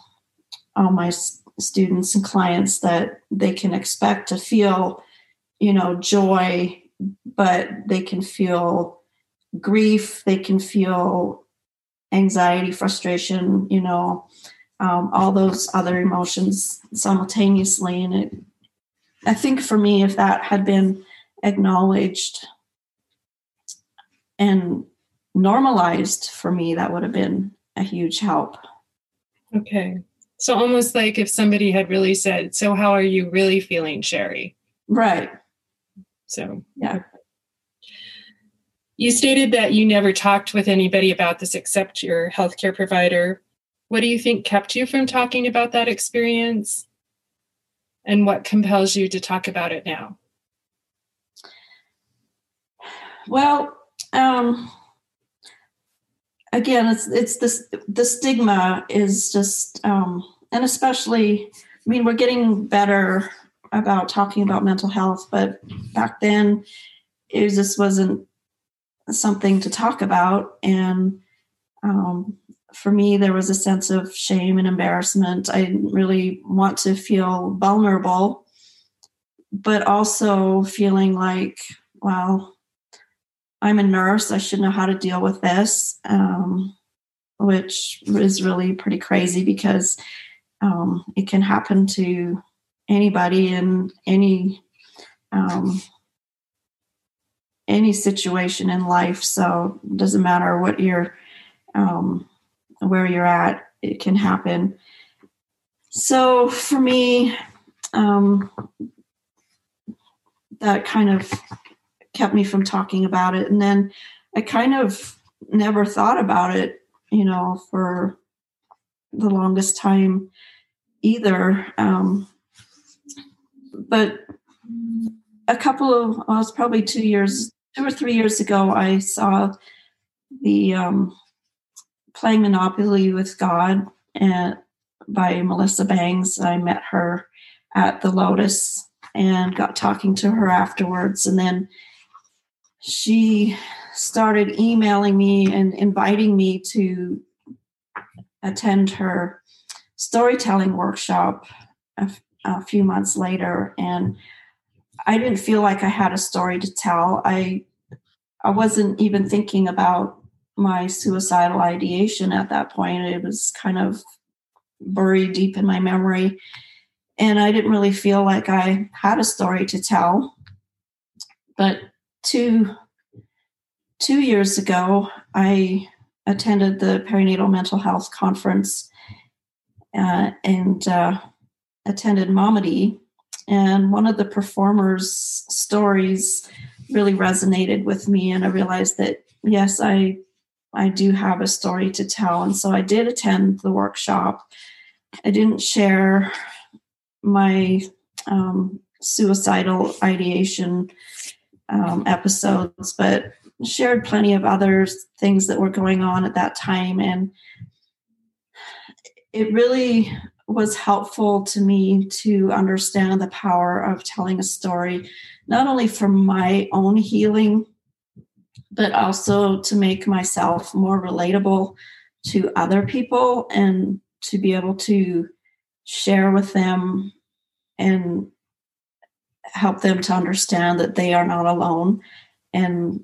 all my students and clients that they can expect to feel, you know, joy, but they can feel grief. They can feel anxiety, frustration. You know, um, all those other emotions simultaneously. And it, I think for me, if that had been acknowledged and normalized for me, that would have been a huge help. Okay. So almost like if somebody had really said, So how are you really feeling, Sherry? Right. So yeah. You stated that you never talked with anybody about this except your healthcare provider. What do you think kept you from talking about that experience? And what compels you to talk about it now? Well, um, again, it's it's this the stigma is just, um, and especially, I mean, we're getting better about talking about mental health, but back then, it just wasn't something to talk about, and um, for me, there was a sense of shame and embarrassment. I didn't really want to feel vulnerable, but also feeling like, well, I'm a nurse. I should know how to deal with this, um, which is really pretty crazy because um, it can happen to anybody in any um, any situation in life. So it doesn't matter what you're um, where you're at, it can happen. So for me, um, that kind of kept me from talking about it. And then I kind of never thought about it, you know, for the longest time either. Um, but a couple of, well, it was probably two years, two or three years ago, I saw the um, Playing Monopoly with God and by Melissa Bangs. I met her at the Lotus and got talking to her afterwards. And then she started emailing me and inviting me to attend her storytelling workshop a, few months later and i didn't feel like i had a story to tell i i wasn't even thinking about my suicidal ideation at that point. It was kind of buried deep in my memory. And i didn't really feel like i had a story to tell. But two two years ago, I attended the perinatal mental health conference uh, and uh, attended Momedy. And one of the performers' stories really resonated with me, and I realized that yes, I I do have a story to tell, and so I did attend the workshop. I didn't share my um, suicidal ideation um, episodes, but shared plenty of other things that were going on at that time. And it really was helpful to me to understand the power of telling a story, not only for my own healing, but also to make myself more relatable to other people and to be able to share with them and help them to understand that they are not alone. And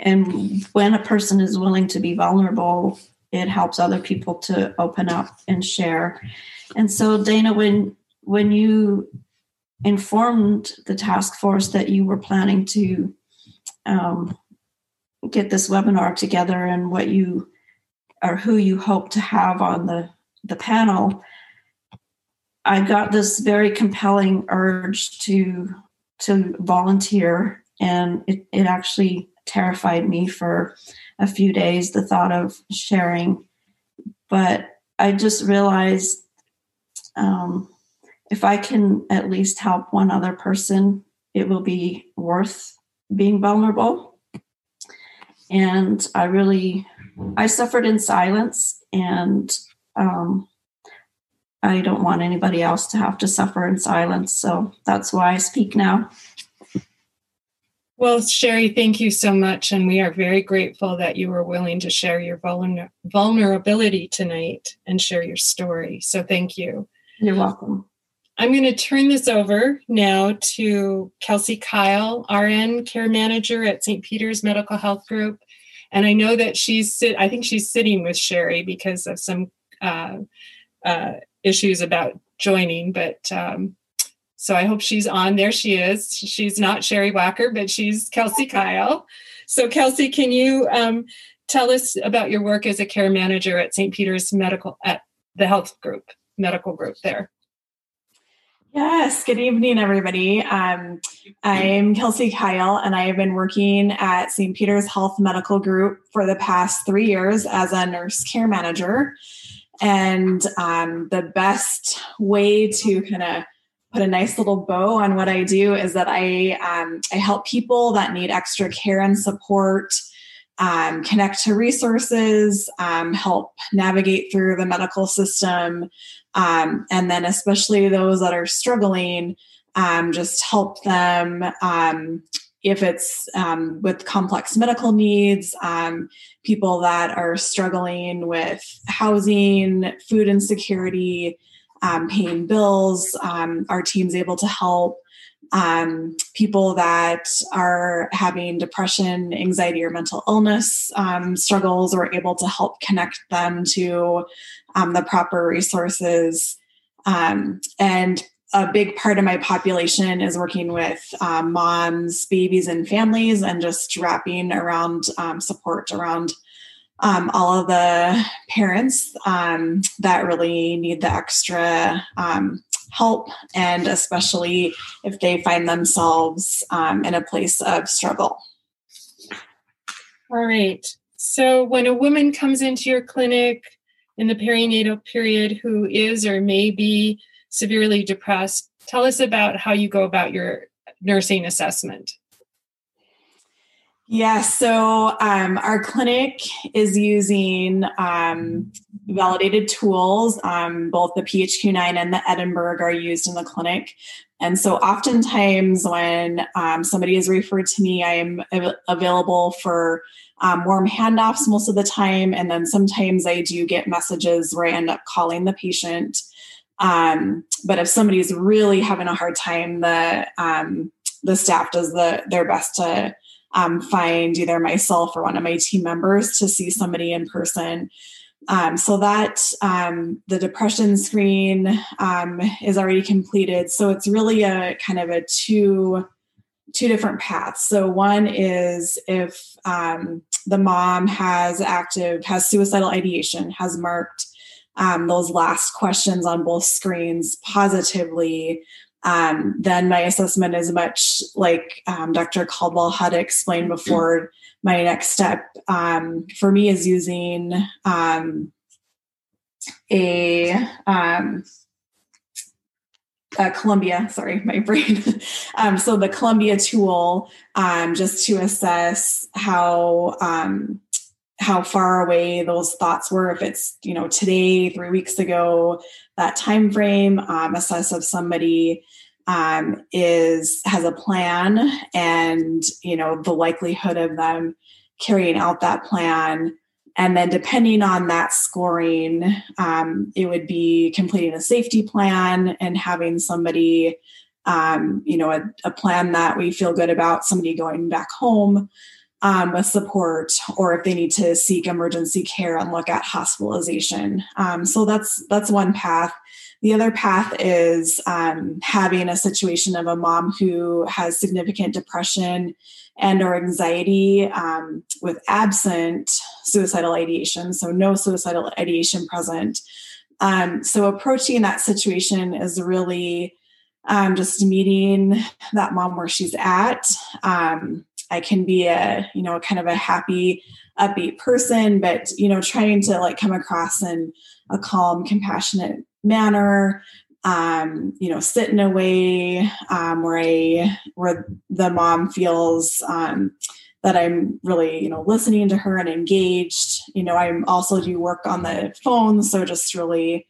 and when a person is willing to be vulnerable it helps other people to open up and share. And so dana when when you informed the task force that you were planning to um, get this webinar together and what you or who you hope to have on the the panel i got this very compelling urge to to volunteer. And it, it actually terrified me for a few days the thought of sharing. But i just realized um, if i can at least help one other person it will be worth being vulnerable and i really i suffered in silence and um, i don't want anybody else to have to suffer in silence so that's why i speak now well, Sherry, thank you so much. And we are very grateful that you were willing to share your vulner- vulnerability tonight and share your story. So thank you. You're welcome. I'm going to turn this over now to Kelsey Kyle, RN care manager at St. Peter's Medical Health Group. And I know that she's sit, I think she's sitting with Sherry because of some uh, uh, issues about joining, but um, so I hope she's on. There she is. She's not Sherry Wacker, but she's Kelsey Kyle. So, Kelsey, can you um, tell us about your work as a care manager at St. Peter's Medical at the health group, medical group there? Yes, good evening, everybody. Um, I'm Kelsey Kyle, and I have been working at St. Peter's Health Medical Group for the past three years as a nurse care manager. And um, the best way to kind of put a nice little bow on what I do is that I um, I help people that need extra care and support um, connect to resources, um, help navigate through the medical system, um, and then especially those that are struggling, um, just help them. Um, if it's with complex medical needs, people that are struggling with housing, food insecurity, um, paying bills. Um, our team's able to help um, people that are having depression, anxiety, or mental illness um, struggles. We're able to help connect them to um, the proper resources. Um, and a big part of my population is working with moms, babies, and families, and just wrapping around support around um, all of the parents um, that really need the extra um, help, and especially if they find themselves um, in a place of struggle. All right. So, when a woman comes into your clinic in the perinatal period who is or may be severely depressed, tell us about how you go about your nursing assessment. Yeah, so um, our clinic is using um, validated tools. Um, both the PHQ9 and the Edinburgh are used in the clinic. And so, oftentimes, when um, somebody is referred to me, I am av- available for um, warm handoffs most of the time. And then sometimes I do get messages where I end up calling the patient. Um, but if somebody's really having a hard time, the the staff does the their best to um, find either myself or one of my team members to see somebody in person. Um, so that um, the depression screen um, is already completed. So it's really a kind of a two two different paths. So one is if um, the mom has active has suicidal ideation, has marked um, those last questions on both screens positively um, then my assessment is much like um, Dr. Caldwell had explained before. My next step um, for me is using um, a, um, a Columbia, sorry, my <laughs> brain. Um, so the Columbia tool, just to assess how how far away those thoughts were. If it's you know today three weeks ago that time frame um, assess if somebody um, is has a plan and you know the likelihood of them carrying out that plan. And then depending on that scoring um, it would be completing a safety plan and having somebody um, you know a, a, plan that we feel good about somebody going back home um, with support or if they need to seek emergency care and look at hospitalization. Um, so that's that's one path. The other path is um, having a situation of a mom who has significant depression and or anxiety um, with absent suicidal ideation so no suicidal ideation present. Um, so approaching that situation is really um, just meeting that mom where she's at I can be a, you know, kind of a happy, upbeat person, but, you know, trying to like come across in a calm, compassionate manner, um, you know, sit in a way um, where I, where the mom feels um, that I'm really, you know, listening to her and engaged. You know, I'm also do work on the phone, so just really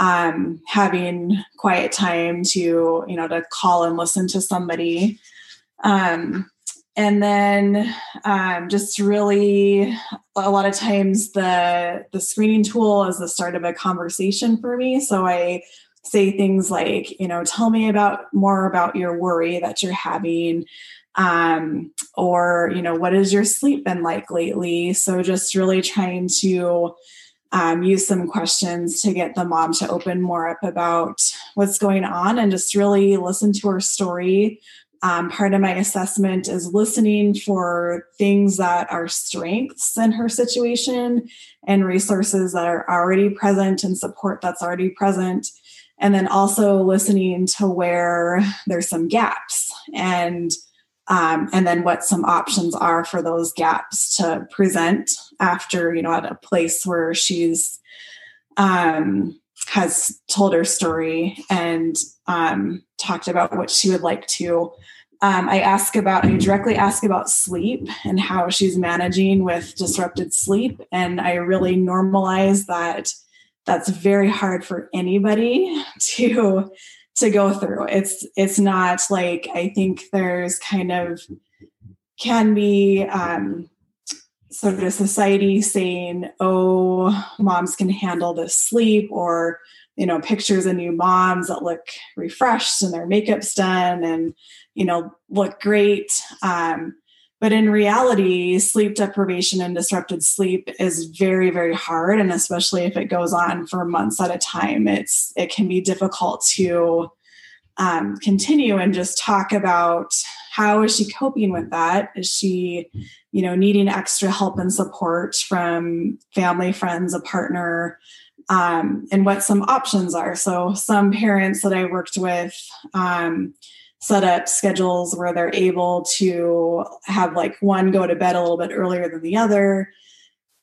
um, having quiet time to, you know, to call and listen to somebody. Um, and then um, just really a lot of times the the screening tool is the start of a conversation for me. So i say things like you know tell me about more about your worry that you're having um, or you know what has your sleep been like lately? So just really trying to um, use some questions to get the mom to open more up about what's going on and just really listen to her story um, part of my assessment is listening for things that are strengths in her situation and resources that are already present and support that's already present. And then also listening to where there's some gaps and um, and then what some options are for those gaps to present after you know at a place where she's um, has told her story and um, talked about what she would like to um, I ask about, I directly ask about sleep and how she's managing with disrupted sleep. And I really normalize that that's very hard for anybody <laughs> to to go through. It's it's not like I think there's kind of can be um, sort of society saying, "Oh, moms can handle the sleep," or you know, pictures of new moms that look refreshed and their makeup's done and you know, look great. Um, but in reality, sleep deprivation and disrupted sleep is very, very hard. And especially if it goes on for months at a time, it's it can be difficult to um, continue and just talk about how is she coping with that? Is she, you know, needing extra help and support from family, friends, a partner? Um, and what some options are. So some parents that I worked with um, set up schedules where they're able to have like one go to bed a little bit earlier than the other.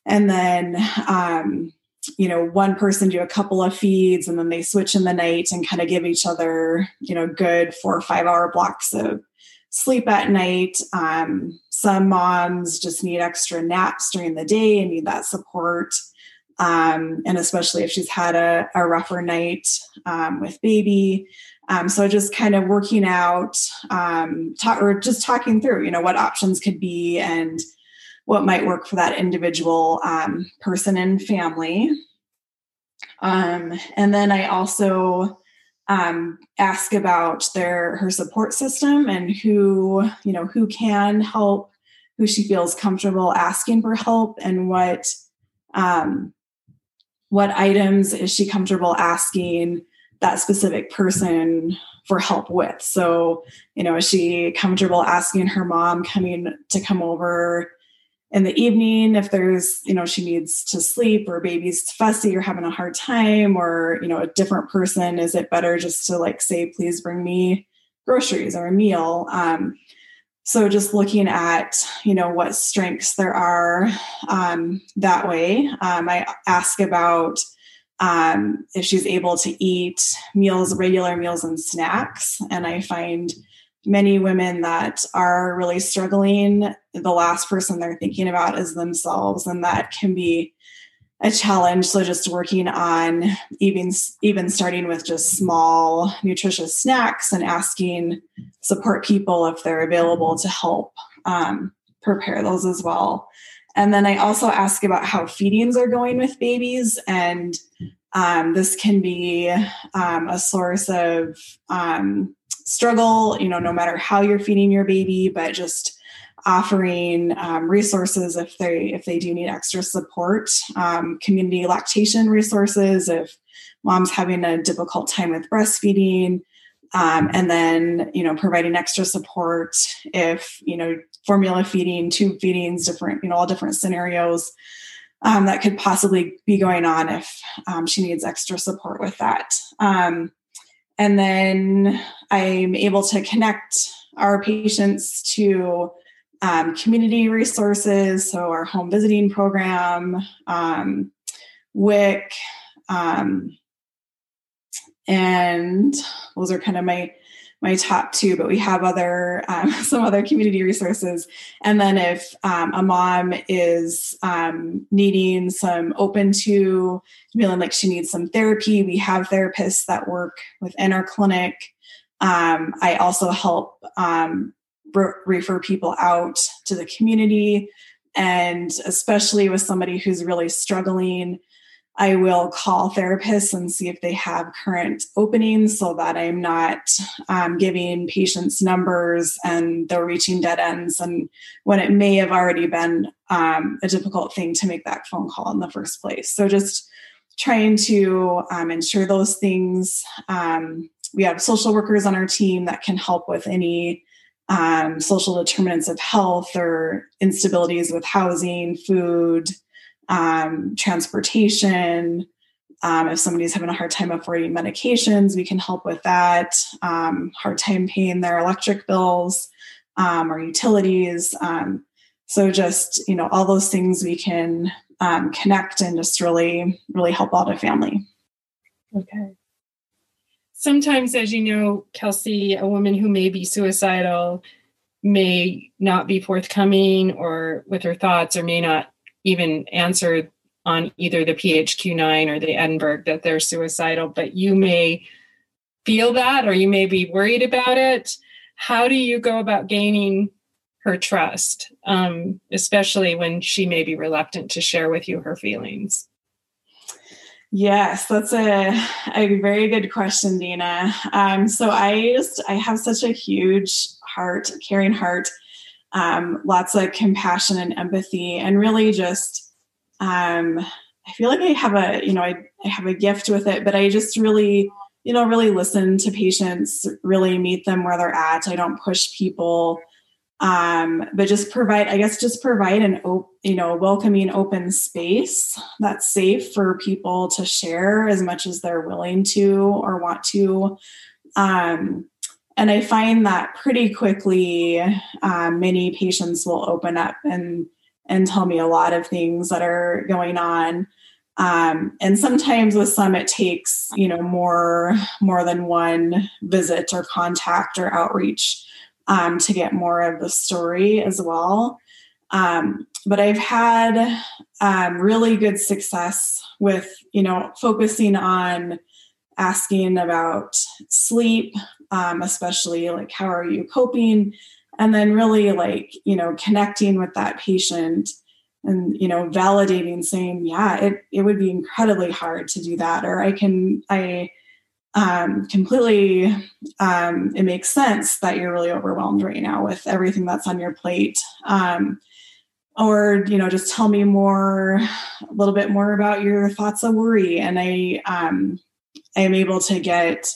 And then um, you know one person do a couple of feeds and then they switch in the night and kind of give each other you know good four or five hour blocks of sleep at night. Um, some moms just need extra naps during the day and need that support um, and especially if she's had a, a rougher night um, with baby um, so just kind of working out, um, talk, or just talking through, you know, what options could be and what might work for that individual um, person and family. Um, and then I also ask about their her support system and who you know who can help, who she feels comfortable asking for help, and what um, what items is she comfortable asking that specific person for help with. So, you know, is she comfortable asking her mom coming to come over in the evening if there's, you know, she needs to sleep or baby's fussy or having a hard time or, you know, a different person? Is it better just to like say, please bring me groceries or a meal? Um, so just looking at you know what strengths there are um, that way um, i ask about um, if she's able to eat meals, regular meals, and snacks. And I find many women that are really struggling, the last person they're thinking about is themselves, and that can be a challenge. So just working on even even starting with just small nutritious snacks and asking support people if they're available to help um, prepare those as well. And then I also ask about how feedings are going with babies and um, this can be um, a source of um, struggle, you know, no matter how you're feeding your baby, but just offering um, resources if they if they do need extra support, um, community lactation resources if mom's having a difficult time with breastfeeding, um, and then you know providing extra support if you know formula feeding, tube feedings, different you know all different scenarios um, that could possibly be going on if um, she needs extra support with that. Um, and then I'm able to connect our patients to um, community resources, so our home visiting program, um, WIC, um, and those are kind of my my top two, but we have other um, <laughs> some other community resources. And then if um, a mom is um, needing some open to feeling like she needs some therapy, we have therapists that work within our clinic. I also help re- refer people out to the community, and especially with somebody who's really struggling I will call therapists and see if they have current openings so that I'm not um, giving patients numbers and they're reaching dead ends. And when it may have already been um, a difficult thing to make that phone call in the first place. So just trying to um, ensure those things. Um, we have social workers on our team that can help with any um, social determinants of health or instabilities with housing, food um, transportation. Um, if somebody's having a hard time affording medications, we can help with that. Um, hard time paying their electric bills um, or utilities. Um, so just you know all those things we can connect and just really really help out a family. Okay. Sometimes, as you know, Kelsey, a woman who may be suicidal may not be forthcoming or with her thoughts or may not even answer on either the PHQ9 or the Edinburgh that they're suicidal, but you may feel that or you may be worried about it. How do you go about gaining her trust, um, especially when she may be reluctant to share with you her feelings? Yes, that's a, a very good question, Dina. Um, so I just I have such a huge heart, caring heart, um, lots of compassion and empathy, and really just um, I feel like I have a you know I, I have a gift with it, but I just really you know really listen to patients, really meet them where they're at. I don't push people. Um, but just provide, I guess, just provide an you know welcoming, open space that's safe for people to share as much as they're willing to or want to. Um, and I find that pretty quickly, um, many patients will open up and and tell me a lot of things that are going on. Um, and sometimes with some, it takes you know more more than one visit or contact or outreach um, to get more of the story as well. Um, but I've had um, really good success with you know focusing on asking about sleep, um, especially like how are you coping and then really like you know connecting with that patient and you know validating saying yeah it, it would be incredibly hard to do that or i can i um, completely um, it makes sense that you're really overwhelmed right now with everything that's on your plate um, or you know just tell me more a little bit more about your thoughts of worry and i um, i am able to get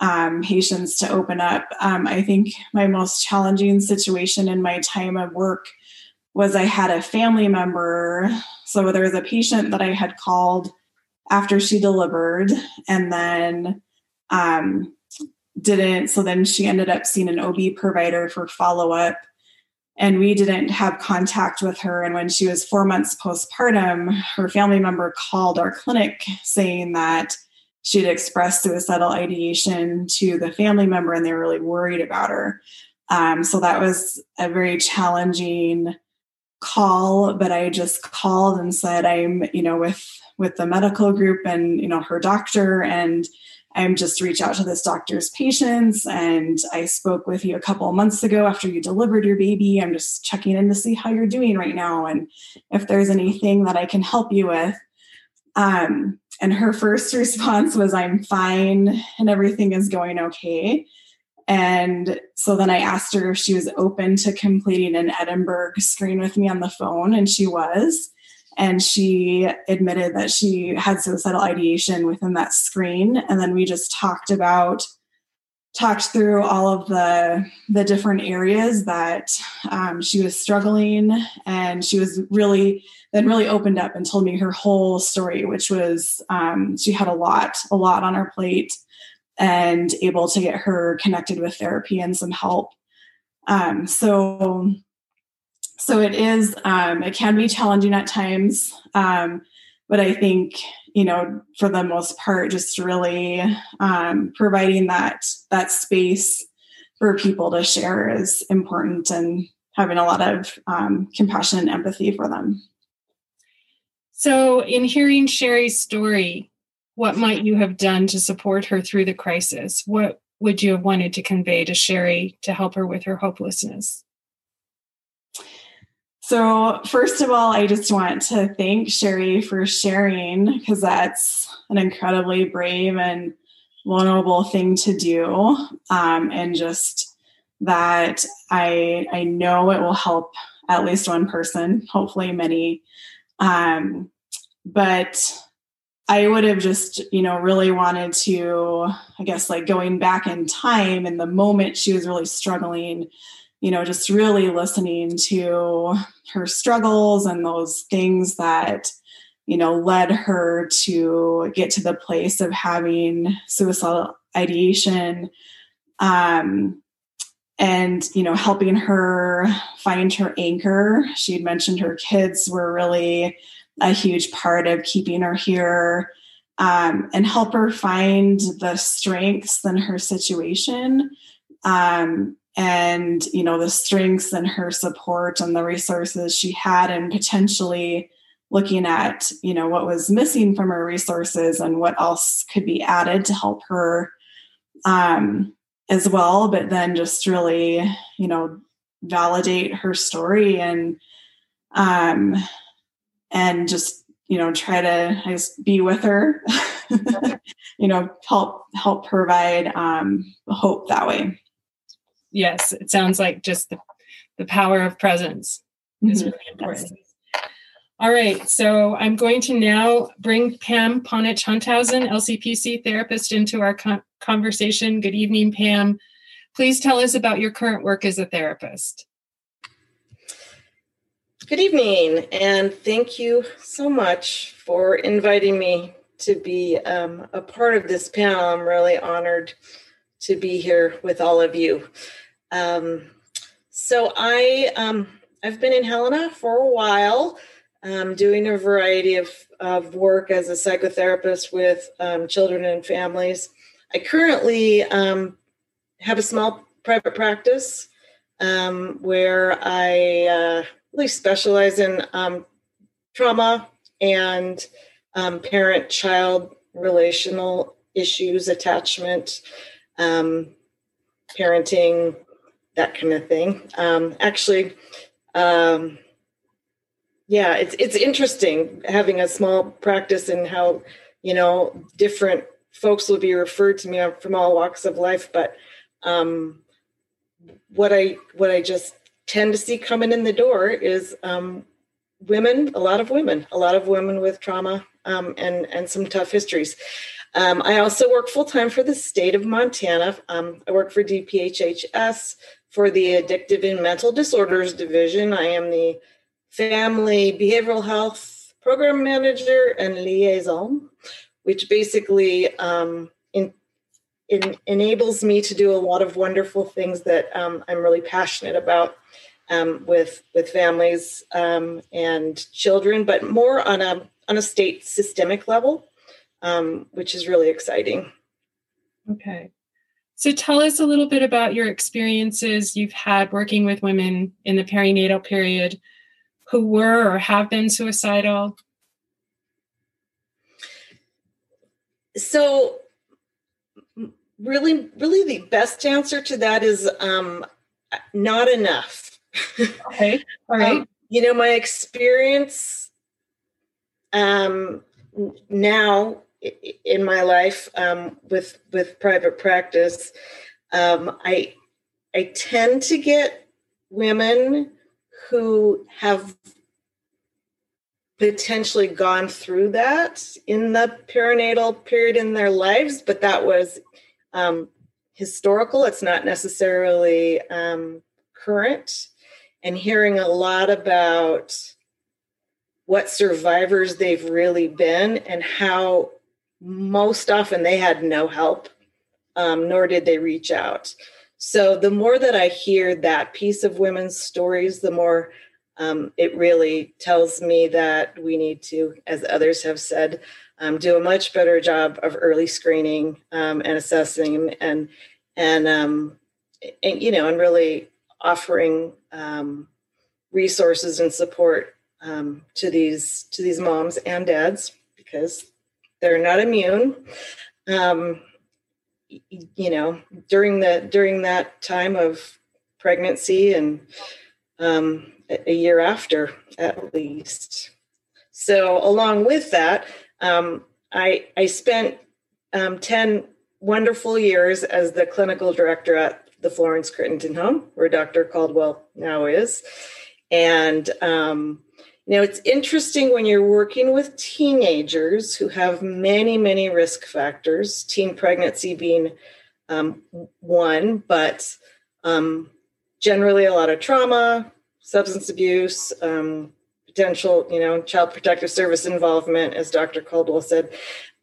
um, patients to open up. Um, I think my most challenging situation in my time of work was I had a family member. So there was a patient that I had called after she delivered and then um, didn't. So then she ended up seeing an OB provider for follow up. And we didn't have contact with her. And when she was four months postpartum, her family member called our clinic saying that she'd expressed suicidal ideation to the family member and they were really worried about her. Um, so that was a very challenging call, but I just called and said, I'm, you know, with with the medical group and you know her doctor and I'm just reach out to this doctor's patients and I spoke with you a couple months ago after you delivered your baby. I'm just checking in to see how you're doing right now and if there's anything that I can help you with. Um, and her first <laughs> response was, I'm fine and everything is going okay. And so then I asked her if she was open to completing an Edinburgh screen with me on the phone, and she was. And she admitted that she had suicidal ideation within that screen. And then we just talked about talked through all of the the different areas that um, she was struggling and she was really then really opened up and told me her whole story which was um, she had a lot a lot on her plate and able to get her connected with therapy and some help um, so so it is um, it can be challenging at times um, but i think you know, for the most part, just really um, providing that that space for people to share is important and having a lot of um, compassion and empathy for them. So, in hearing Sherry's story, what might you have done to support her through the crisis? What would you have wanted to convey to Sherry to help her with her hopelessness? So, first of all, I just want to thank Sherry for sharing because that's an incredibly brave and vulnerable thing to do. Um, and just that I, I know it will help at least one person, hopefully many. Um, but I would have just, you know, really wanted to, I guess, like going back in time in the moment she was really struggling you know, just really listening to her struggles and those things that, you know, led her to get to the place of having suicidal ideation. Um, and you know helping her find her anchor she had mentioned her kids were really a huge part of keeping her here um, and help her find the strengths in her situation um, and you know the strengths and her support and the resources she had and potentially looking at you know what was missing from her resources and what else could be added to help her um, as well but then just really you know validate her story and um and just you know try to just be with her <laughs> you know help help provide um hope that way yes, it sounds like just the, the power of presence is mm-hmm. really important. Yes. All right, so I'm going to now bring Pam Ponich Hunthausen, LCPC therapist, into our con- conversation. Good evening, Pam. Please tell us about your current work as a therapist. Good evening, and thank you so much for inviting me to be um, a part of this panel. I'm really honored to be here with all of you. Um, so I um, I've been in Helena for a while, um, doing a variety of, of work as a psychotherapist with um, children and families. I currently um, have a small private practice where I uh, really specialize in trauma and parent-child relational issues, attachment, parenting, that kind of thing. Um, actually, um, yeah, it's it's interesting having a small practice and how you know different folks will be referred to me from all walks of life. But um, what I what I just tend to see coming in the door is um, women, a lot of women, a lot of women with trauma um, and and some tough histories. Um, I also work full time for the state of Montana. Um, I work for DPHHS, for the Addictive and Mental Disorders Division. I am the Family Behavioral Health Program Manager and Liaison, which basically um, in, in, enables me to do a lot of wonderful things that um, I'm really passionate about um, with with families um, and children, but more on a on a state systemic level. um, which is really exciting. Okay. So tell us a little bit about your experiences you've had working with women in the perinatal period who were or have been suicidal. So really really the best answer to that is um not enough okay all right. um, you know my experience um now in my life um with with private practice um i i tend to get women who have potentially gone through that in the perinatal period in their lives but that was um, historical, it's not necessarily um, current, and hearing a lot about what survivors they've really been and how most often they had no help, um, nor did they reach out. So the more that I hear that piece of women's stories, the more um, it really tells me that we need to, as others have said, um, do a much better job of early screening um, and assessing and and, um, and you know and really offering um, resources and support um, to these to these moms and dads because they're not immune. Um, you know during the during that time of pregnancy and a year after at least. So along with that um, I, I spent um, 10 wonderful years as the clinical director at the Florence Crittenton Home, where Dr. Caldwell now is. And, um, you know, it's interesting when you're working with teenagers who have many, many risk factors, teen pregnancy being um, one, but um, generally a lot of trauma, substance abuse, um, potential, you know, child protective service involvement, as Dr. Caldwell said.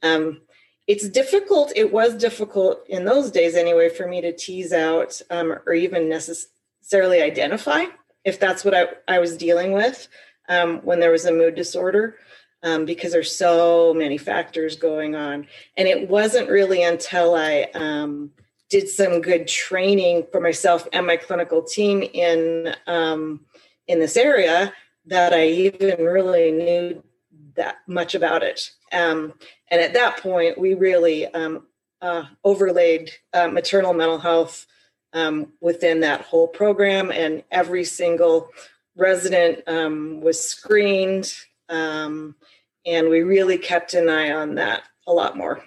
Um, it's difficult. It was difficult in those days, anyway, for me to tease out um, or even necessarily identify if that's what I, I was dealing with um, when there was a mood disorder. Um, because there's so many factors going on. And it wasn't really until I um, did some good training for myself and my clinical team in um, in this area that I even really knew that much about it. Um, and at that point, we really um, uh, overlaid uh, maternal mental health um, within that whole program, and every single resident um, was screened. Um, and we really kept an eye on that a lot more.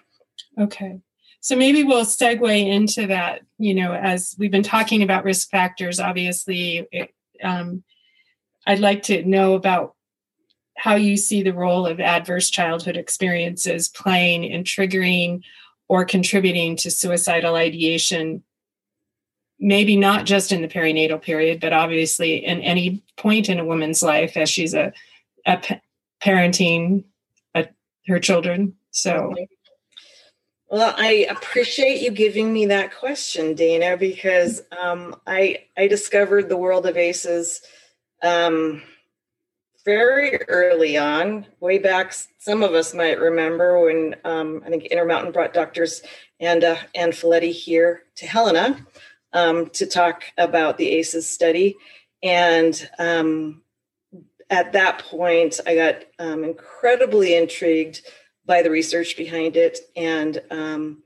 Okay. So maybe we'll segue into that. You know, as we've been talking about risk factors, obviously, it, um, I'd like to know about how you see the role of adverse childhood experiences playing in triggering or contributing to suicidal ideation maybe not just in the perinatal period but obviously in any point in a woman's life as she's a, a parenting a, her children. So well i appreciate you giving me that question dana because um, i i discovered the world of aces um, very early on, way back, some of us might remember when um, I think Intermountain brought doctors and uh, and Felitti here to Helena um, to talk about the ACEs study, and um, at that point, I got um, incredibly intrigued by the research behind it, and um,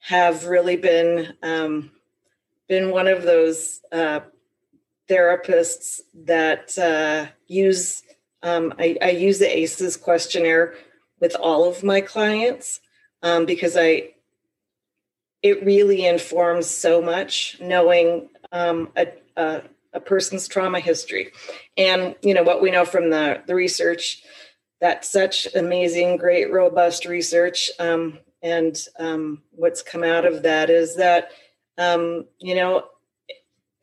have really been um, been one of those uh, therapists that uh, use um, I, I, use the ACEs questionnaire with all of my clients um, because I it really informs so much knowing um, a, a, a, person's trauma history. And you know what we know from the the research that such amazing great robust research um, and um, what's come out of that is that um, you know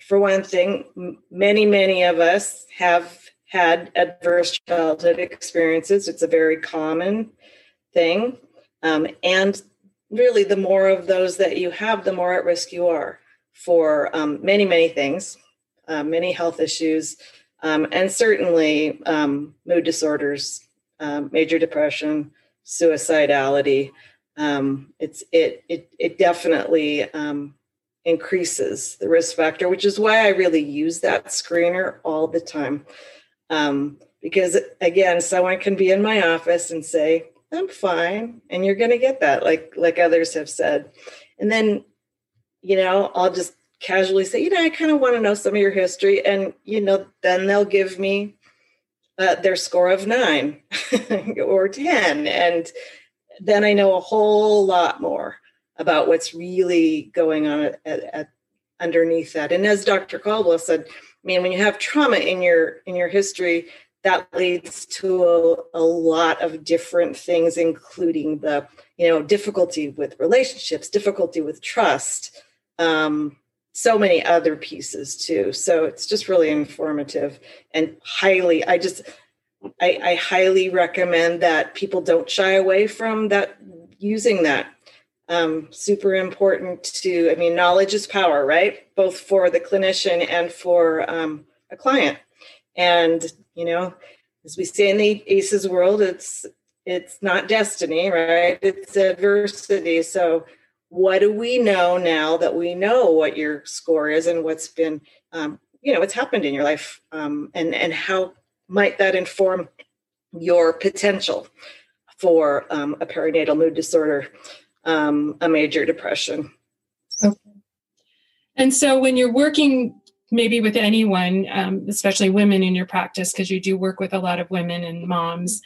for one thing, many, many of us have had adverse childhood experiences. It's a very common thing. Um, and really, the more of those that you have, the more at risk you are for um, many, many things, uh, many health issues, um, and certainly um, mood disorders, um, major depression, suicidality. Um, it's it it it definitely increases the risk factor, which is why I really use that screener all the time. Um, because again, someone can be in my office and say, "I'm fine," and you're going to get that, like like others have said, and then you know I'll just casually say, you know, I kind of want to know some of your history, and you know, then they'll give me uh, their score of nine <laughs> or ten, and then I know a whole lot more about what's really going on at, at, at underneath that. And as Dr. Caldwell said, mean, when you have trauma in your in your history, that leads to a, a, lot of different things, including the you know difficulty with relationships, difficulty with trust, um, so many other pieces too. So it's just really informative and highly. I just I, I highly recommend that people don't shy away from that using that um, super important to i mean knowledge is power right? Both for the clinician and for um, a client. And you know as we say in the aces world it's it's not destiny right? It's adversity. So what do we know now that we know what your score is and what's been um, you know what's happened in your life? Um, and and how might that inform your potential for um, a perinatal mood disorder um, a major depression. Okay. And so when you're working maybe with anyone, um, especially women in your practice, because you do work with a lot of women and moms,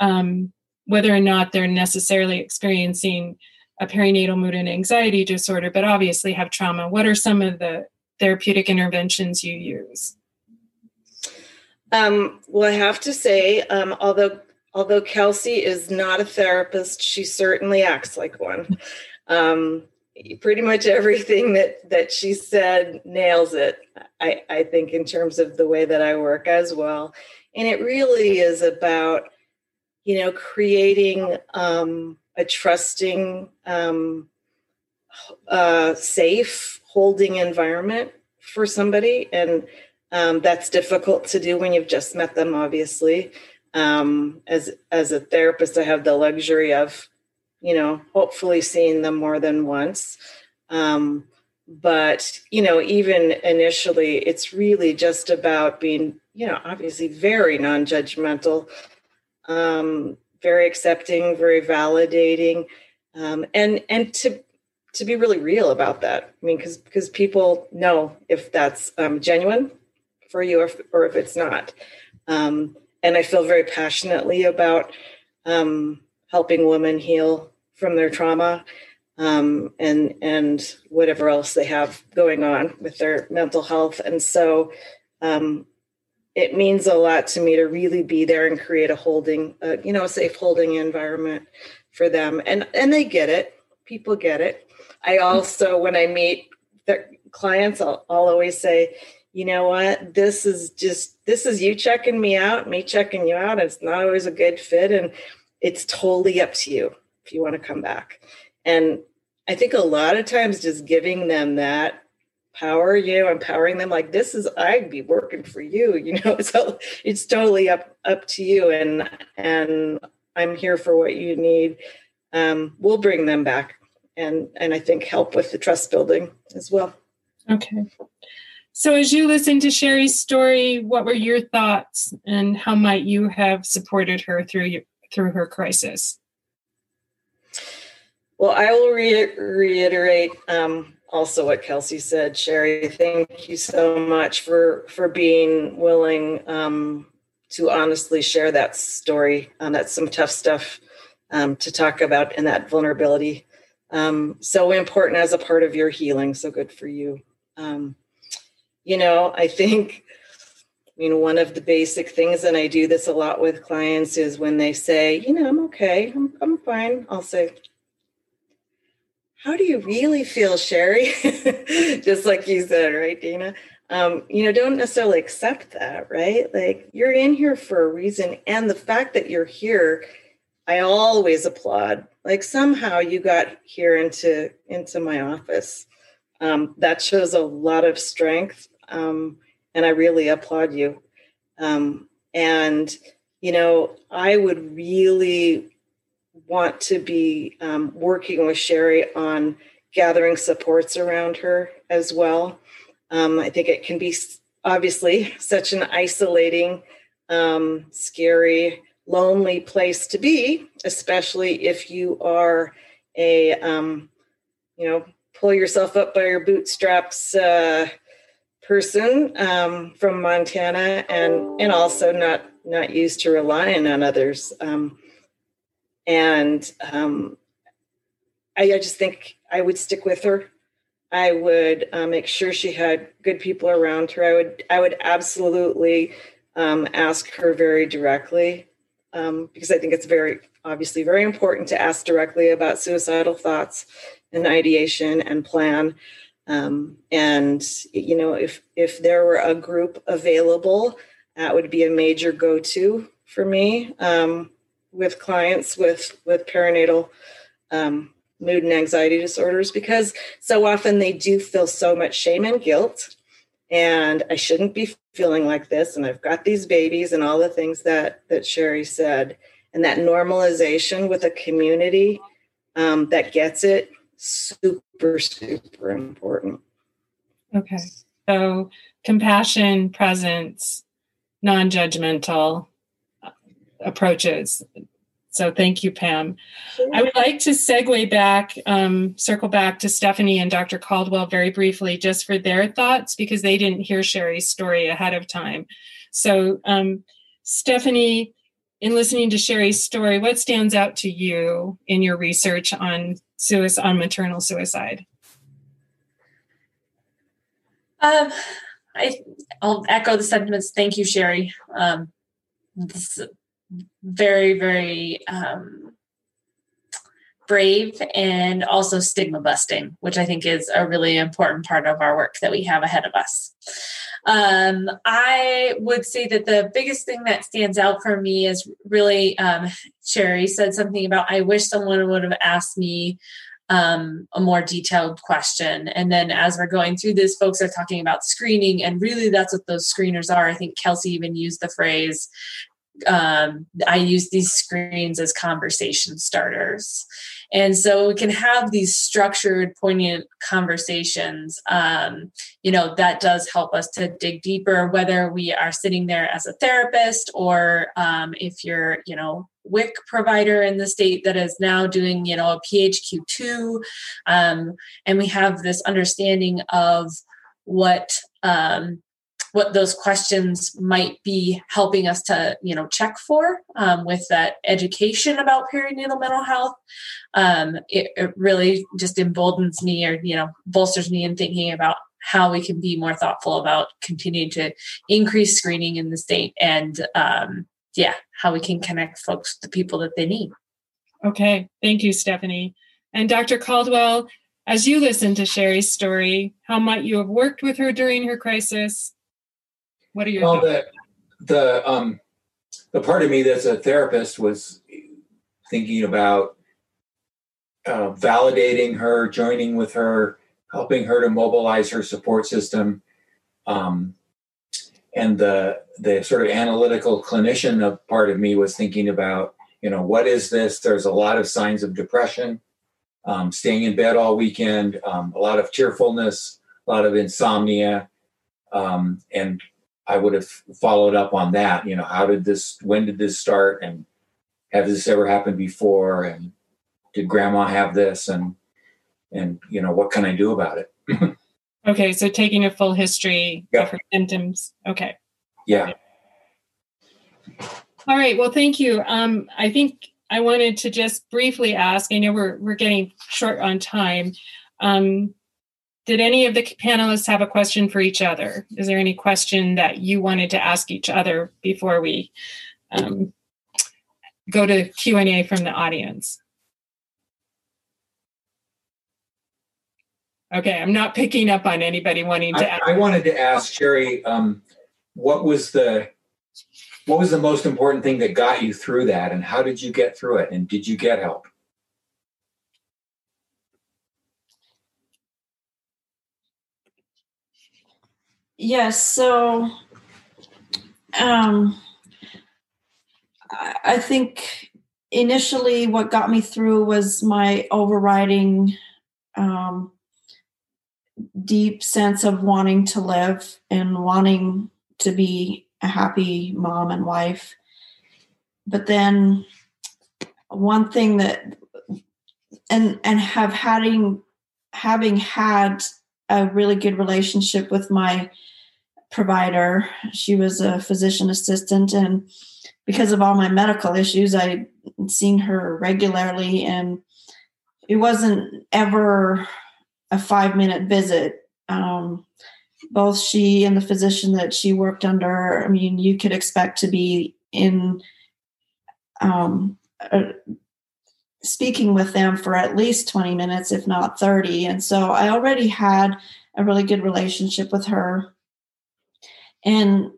um, whether or not they're necessarily experiencing a perinatal mood and anxiety disorder, but obviously have trauma, what are some of the therapeutic interventions you use? Um, well, I have to say, um, although although Kelsey is not a therapist, she certainly acts like one. Um, pretty much everything that that she said nails it. I, I think in terms of the way that I work as well, and it really is about you know creating um, a trusting, um, uh, safe, holding environment for somebody, and um, that's difficult to do when you've just met them, obviously um, as as a therapist i have the luxury of you know hopefully seeing them more than once. Um, but you know even initially it's really just about being you know obviously very non-judgmental um, very accepting very validating um, and and to to be really real about that. I mean because because people know if that's um, genuine for you or if, or if it's not. Um, and I feel very passionately about um, helping women heal from their trauma um, and and whatever else they have going on with their mental health. And so um, it means a lot to me to really be there and create a holding, uh, you know, a safe holding environment for them. And and they get it. People get it. I also, when I meet their clients, I'll, I'll always say, you know what? This is just this is you checking me out me checking you out. It's not always a good fit and it's totally up to you if you want to come back. And i think a lot of times just giving them that power you know empowering them like this is i'd be working for you <laughs> you know so it's totally up up to you and and i'm here for what you need. Um, we'll bring them back and and i think help with the trust building as well. Okay so, as you listened to Sherry's story, what were your thoughts, and how might you have supported her through through her crisis? Well, I will re- reiterate um, also what Kelsey said. Sherry, thank you so much for for being willing um, to honestly share that story. Um, that's some tough stuff um, to talk about, and that vulnerability um, so important as a part of your healing. So good for you. Um, you know, I think, I mean, one of the basic things, and I do this a lot with clients, is when they say, you know, I'm okay, I'm, I'm fine, I'll say, how do you really feel, Sherry? <laughs> Just like you said, right, Dina? Um, you know, don't necessarily accept that, right? Like you're in here for a reason. And the fact that you're here, I always applaud. Like somehow you got here into into my office. Um, that shows a lot of strength um, and I really applaud you. Um, and you know, I would really want to be um, working with Sherry on gathering supports around her as well. Um, I think it can be obviously <laughs> such an isolating, um, scary, lonely place to be, especially if you are a, um, you know, pull yourself up by your bootstraps uh, person um, from Montana, and and also not not used to relying on others. Um, and um, I, I, just think I would stick with her. I would uh, make sure she had good people around her. I would I would absolutely um, ask her very directly um, because I think it's very obviously very important to ask directly about suicidal thoughts and ideation and plan. Um, and you know, if if there were a group available, that would be a major go-to for me um, with clients with with perinatal um, mood and anxiety disorders because so often they do feel so much shame and guilt and i shouldn't be feeling like this and i've got these babies and all the things that that sherry said and that normalization with a community um, that gets it super super important okay so compassion presence non-judgmental uh, approaches so thank you, Pam. I would like to segue back, um, circle back to Stephanie and Dr. Caldwell very briefly, just for their thoughts, because they didn't hear Sherry's story ahead of time. So, um, Stephanie, in listening to Sherry's story, what stands out to you in your research on suicide, on maternal suicide? Um, I, I'll echo the sentiments. Thank you, Sherry. Um, this, very, very um, brave and also stigma busting, which I think is a really important part of our work that we have ahead of us. Um, I would say that the biggest thing that stands out for me is really um, Sherry said something about I wish someone would have asked me um, a more detailed question. And then as we're going through this, folks are talking about screening, and really that's what those screeners are. I think Kelsey even used the phrase um, I use these screens as conversation starters. And so we can have these structured, poignant conversations. Um, you know, that does help us to dig deeper, whether we are sitting there as a therapist or um, if you're, you know, WIC provider in the state that is now doing, you know, a PHQ2. Um, and we have this understanding of what um, what those questions might be helping us to you know check for um, with that education about perinatal mental health. Um, it, it, really just emboldens me or you know bolsters me in thinking about how we can be more thoughtful about continuing to increase screening in the state and um, yeah how we can connect folks to the people that they need. Okay. Thank you stephanie. And dr caldwell as you listen to Sherry's story, how might you have worked with her during her crisis? What are your well, the the um the part of me that's a therapist was thinking about uh, validating her, joining with her, helping her to mobilize her support system, um, and the the sort of analytical clinician of part of me was thinking about you know what is this? There's a lot of signs of depression, um, staying in bed all weekend, um, a lot of tearfulness, a lot of insomnia, um, and I would have followed up on that. You know, how did this? When did this start? And have this ever happened before? And did Grandma have this? And and you know, what can I do about it? <laughs> okay, so taking a full history yep. of her symptoms. Okay. Yeah. All right. Well, thank you. Um, I think I wanted to just briefly ask. I know we're we're getting short on time. Um, did any of the panelists have a question for each other? Is there any question that you wanted to ask each other before we um, go to Q and A from the audience? Okay, I'm not picking up on anybody wanting to. I, I wanted to ask Sherry, um, what was the what was the most important thing that got you through that, and how did you get through it, and did you get help? Yes. So, um, I think initially, what got me through was my overriding um, deep sense of wanting to live and wanting to be a happy mom and wife. But then one thing that and and have having having had a really good relationship with my provider. She was a physician assistant and because of all my medical issues, I'd seen her regularly and it wasn't ever a five minute visit. Um, both she and the physician that she worked under, I mean, you could expect to be in um, uh, speaking with them for at least 20 minutes, if not 30. And so I already had a really good relationship with her. And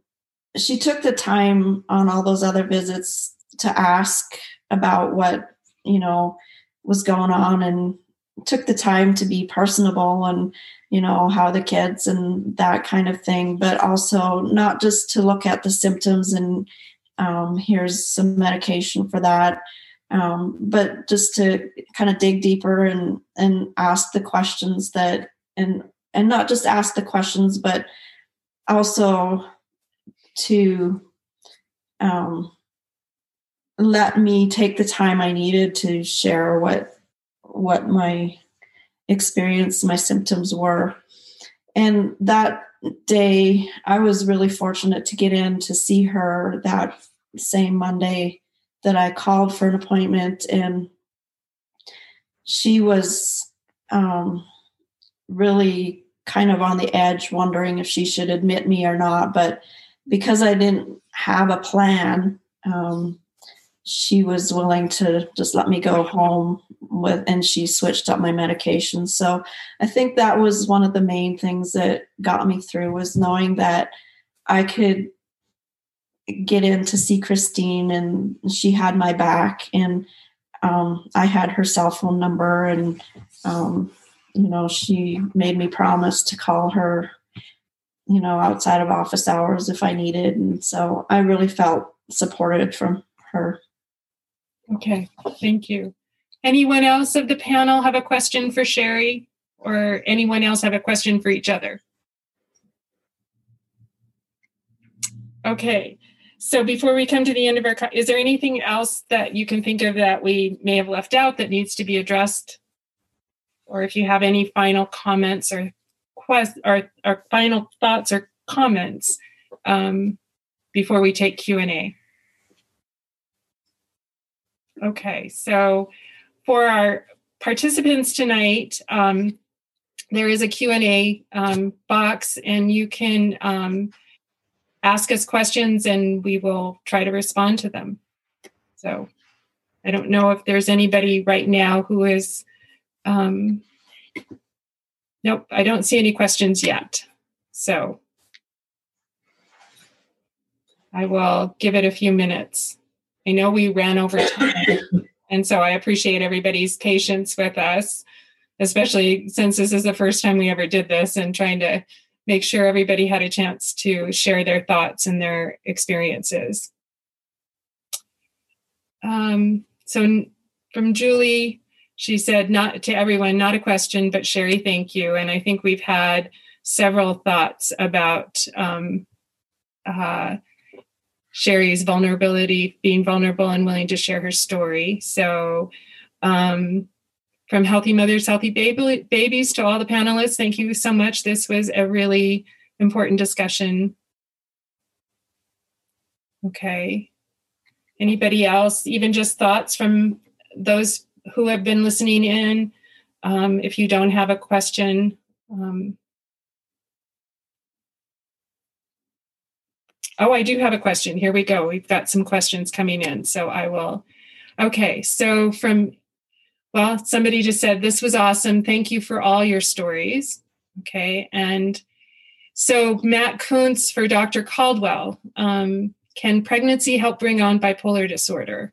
she took the time on all those other visits to ask about what, you know, was going on and took the time to be personable and you know how the kids and that kind of thing but also not just to look at the symptoms and um, here's some medication for that um, but just to kind of dig deeper and and ask the questions that and and not just ask the questions but also to um, let me take the time i needed to share what what my experience my symptoms were. And that day i was really fortunate to get in to see her that same monday that I called for an appointment, and she was um, really kind of on the edge, wondering if she should admit me or not. But because I didn't have a plan, um, she was willing to just let me go home with, and she switched up my medication. So I think that was one of the main things that got me through was knowing that I could get in to see Christine, and she had my back, and um, I had her cell phone number, and um, you know, she made me promise to call her, you know, outside of office hours if I needed, and so I really felt supported from her. Okay, thank you. Anyone else of the panel have a question for Sherry, or anyone else have a question for each other? Okay, so before we come to the end of our, is there anything else that you can think of that we may have left out that needs to be addressed? Or if you have any final comments or quest or, or final thoughts or comments um, before we take Q and A. Okay, so for our participants tonight, um, there is a Q&A um, box and you can um, ask us questions and we will try to respond to them. So I don't know if there's anybody right now who is, um, nope, I don't see any questions yet. So I will give it a few minutes. I know we ran over time, and so I appreciate everybody's patience with us, especially since this is the first time we ever did this and trying to make sure everybody had a chance to share their thoughts and their experiences. Um, so from Julie, she said, not to everyone, not a question, but Sherry, thank you. And I think we've had several thoughts about um, uh, Sherry's vulnerability, being vulnerable and willing to share her story. So um, from Healthy Mothers, Healthy Babies to all the panelists, thank you so much. This was a really important discussion. Okay. Anybody else, even just thoughts from those who have been listening in? Um, if you don't have a question, um, Oh, I do have a question. Here we go. We've got some questions coming in. So I will. Okay. So from well, somebody just said, This was awesome. Thank you for all your stories. Okay. And so, Matt Kuntz for Dr. Caldwell um, Can pregnancy help bring on bipolar disorder?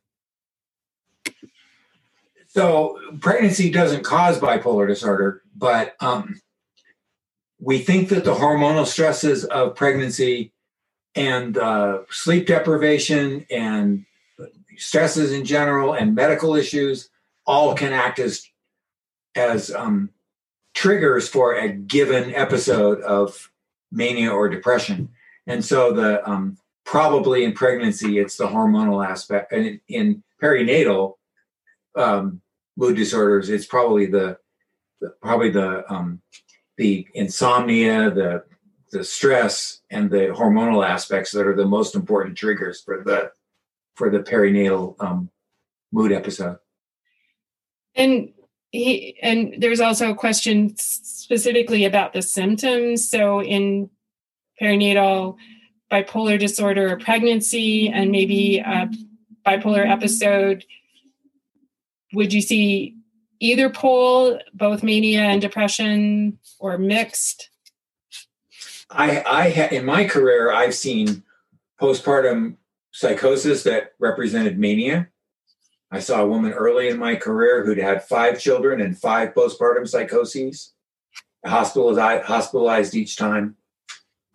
So, pregnancy doesn't cause bipolar disorder, but um, we think that the hormonal stresses of pregnancy and uh, sleep deprivation and stresses in general and medical issues all can act as as um, triggers for a given episode of mania or depression. And so the um, probably in pregnancy, it's the hormonal aspect, and in, in perinatal um, mood disorders, it's probably the, the probably the um, the insomnia, the the stress, and the hormonal aspects that are the most important triggers for the for the perinatal um, mood episode. And he and there's also a question specifically about the symptoms. So in perinatal bipolar disorder or pregnancy and maybe a bipolar episode, would you see either pole, both mania and depression, or mixed? I, I ha- in my career, I've seen postpartum psychosis that represented mania. I saw a woman early in my career who'd had five children and five postpartum psychoses, hospitalized, hospitalized each time.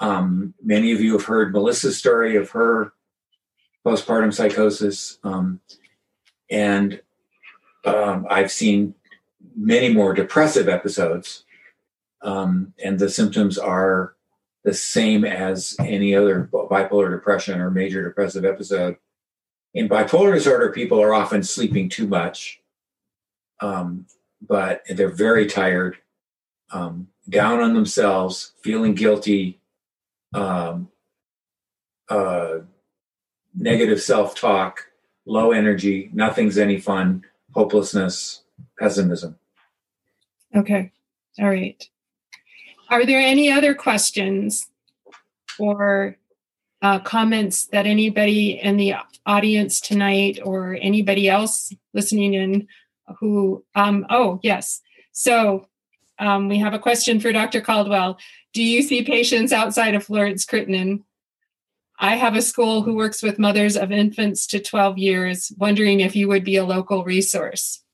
Um, many of you have heard Melissa's story of her postpartum psychosis. Um, and um, I've seen many more depressive episodes. Um, and the symptoms are the same as any other bipolar depression or major depressive episode. In bipolar disorder, people are often sleeping too much, um, but they're very tired, um, down on themselves, feeling guilty, um, uh, negative self talk, low energy, nothing's any fun, hopelessness, pessimism. Okay. All right. Are there any other questions or uh, comments that anybody in the audience tonight or anybody else listening in who, um, oh, yes. So um, we have a question for Dr. Caldwell. Do you see patients outside of Florence Crittenton? I have a school who works with mothers of infants to 12 years, wondering if you would be a local resource.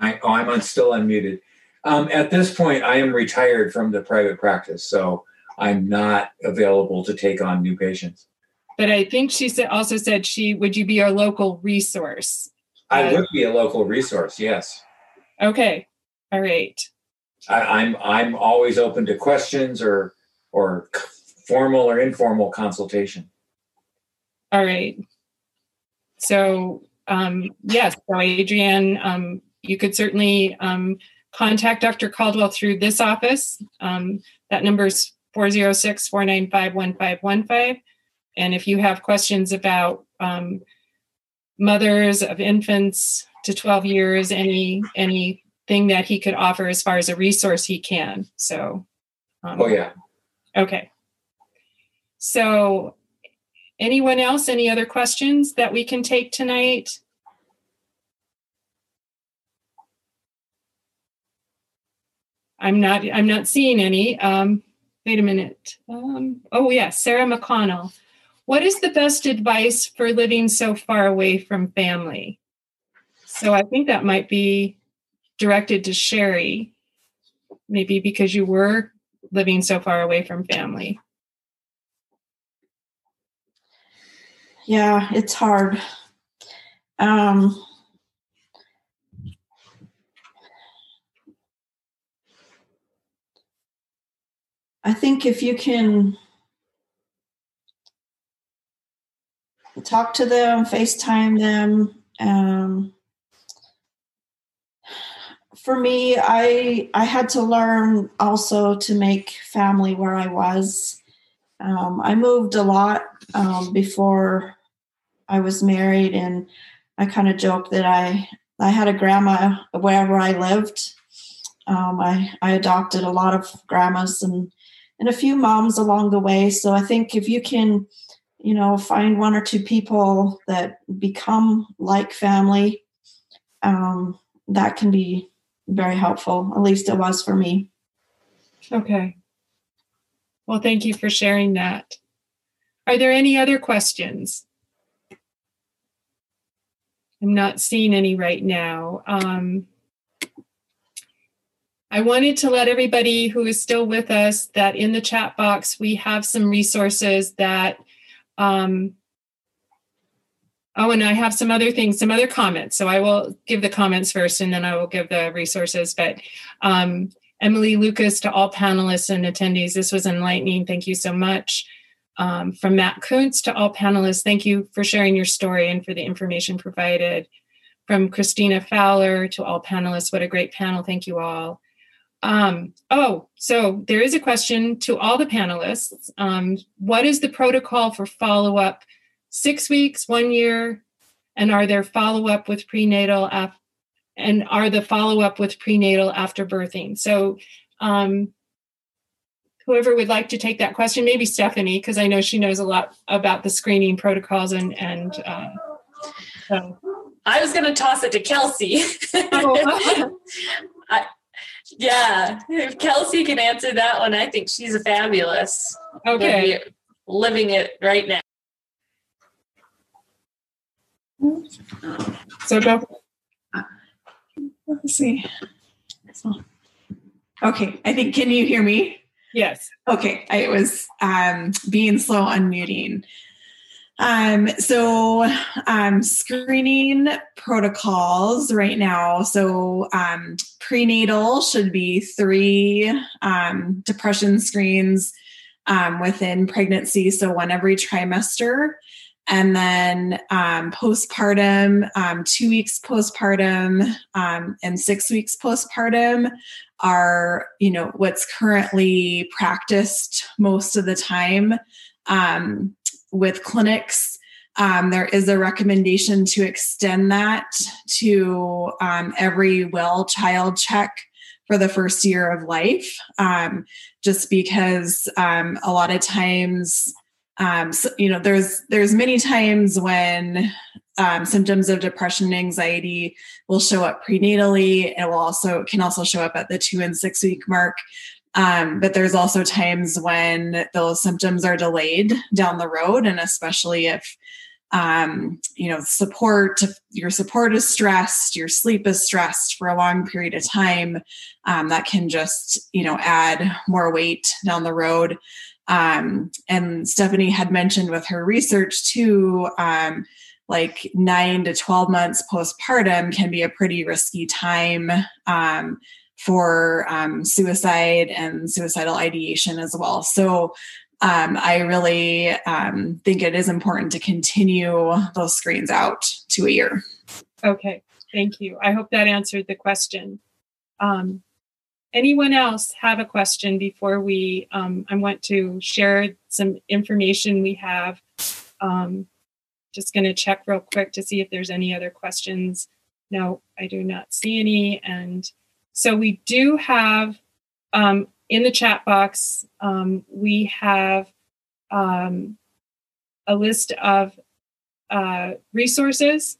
I, oh, I'm still unmuted. Um, at this point, I am retired from the private practice, so I'm not available to take on new patients. But I think she said also said she would you be a local resource? I uh, would be a local resource, yes. Okay. All right. I, I'm I'm always open to questions or or formal or informal consultation. All right. So um, yes, so Adrienne, um, you could certainly um, contact Dr. Caldwell through this office. Um, that number is 406 495 1515. And if you have questions about um, mothers of infants to 12 years, any anything that he could offer as far as a resource, he can. So, um, oh yeah. Okay. So, anyone else? Any other questions that we can take tonight? I'm not. I'm not seeing any. Um, wait a minute. Um, oh, yes, Sarah McConnell. What is the best advice for living so far away from family? So I think that might be directed to Sherry, maybe because you were living so far away from family. Yeah, it's hard. Um, I think if you can talk to them, FaceTime them. Um, for me, I I had to learn also to make family where I was. Um, I moved a lot um, before I was married, and I kind of joke that I I had a grandma wherever I lived. Um, I I adopted a lot of grandmas and and a few moms along the way. So I think if you can, you know, find one or two people that become like family, um, that can be very helpful. At least it was for me. Okay. Well, thank you for sharing that. Are there any other questions? I'm not seeing any right now. Um, I wanted to let everybody who is still with us that in the chat box we have some resources that um, Oh, and I have some other things, some other comments. So I will give the comments first and then I will give the resources. But um, Emily Lucas to all panelists and attendees, this was enlightening. Thank you so much. Um, from Matt Kuntz to all panelists, thank you for sharing your story and for the information provided. From Christina Fowler to all panelists, what a great panel. Thank you all. Um, oh, so there is a question to all the panelists. Um, what is the protocol for follow up six weeks, one year? And are there follow up with prenatal af- and are the follow up with prenatal after birthing? So, um, whoever would like to take that question, maybe Stephanie, because I know she knows a lot about the screening protocols and and uh, so. I was going to toss it to Kelsey. oh. <laughs> I, yeah, if <laughs> Kelsey can answer that one, I think she's a fabulous. Okay, living it right now. So go. Let's see. Okay, I think. Can you hear me? Yes. Okay, I was um, being slow unmuting. Um, so, um, screening protocols right now. So, um, prenatal should be three um, depression screens um, within pregnancy. So, one every trimester. And then um, postpartum, um, two weeks postpartum, um, and six weeks postpartum are, you know, what's currently practiced most of the time. Um, with clinics, um, there is a recommendation to extend that to um, every well child check for the first year of life, um, just because um, a lot of times, um, so, you know, there's there's many times when um, symptoms of depression and anxiety will show up prenatally. It will also can also show up at the two and six week mark. Um, but there's also times when those symptoms are delayed down the road, and especially if um, you know support your support is stressed, your sleep is stressed for a long period of time, um, that can just you know add more weight down the road. Um, and Stephanie had mentioned with her research too, um, like nine to 12 months postpartum can be a pretty risky time um, for um, suicide and suicidal ideation as well. So um, I really um, think it is important to continue those screens out to a year. Okay, thank you. I hope that answered the question. Um, anyone else have a question before we? Um, I want to share some information we have. Um, just going to check real quick to see if there's any other questions. No, I do not see any. And so we do have um, in the chat box, um, we have um, a list of uh, resources.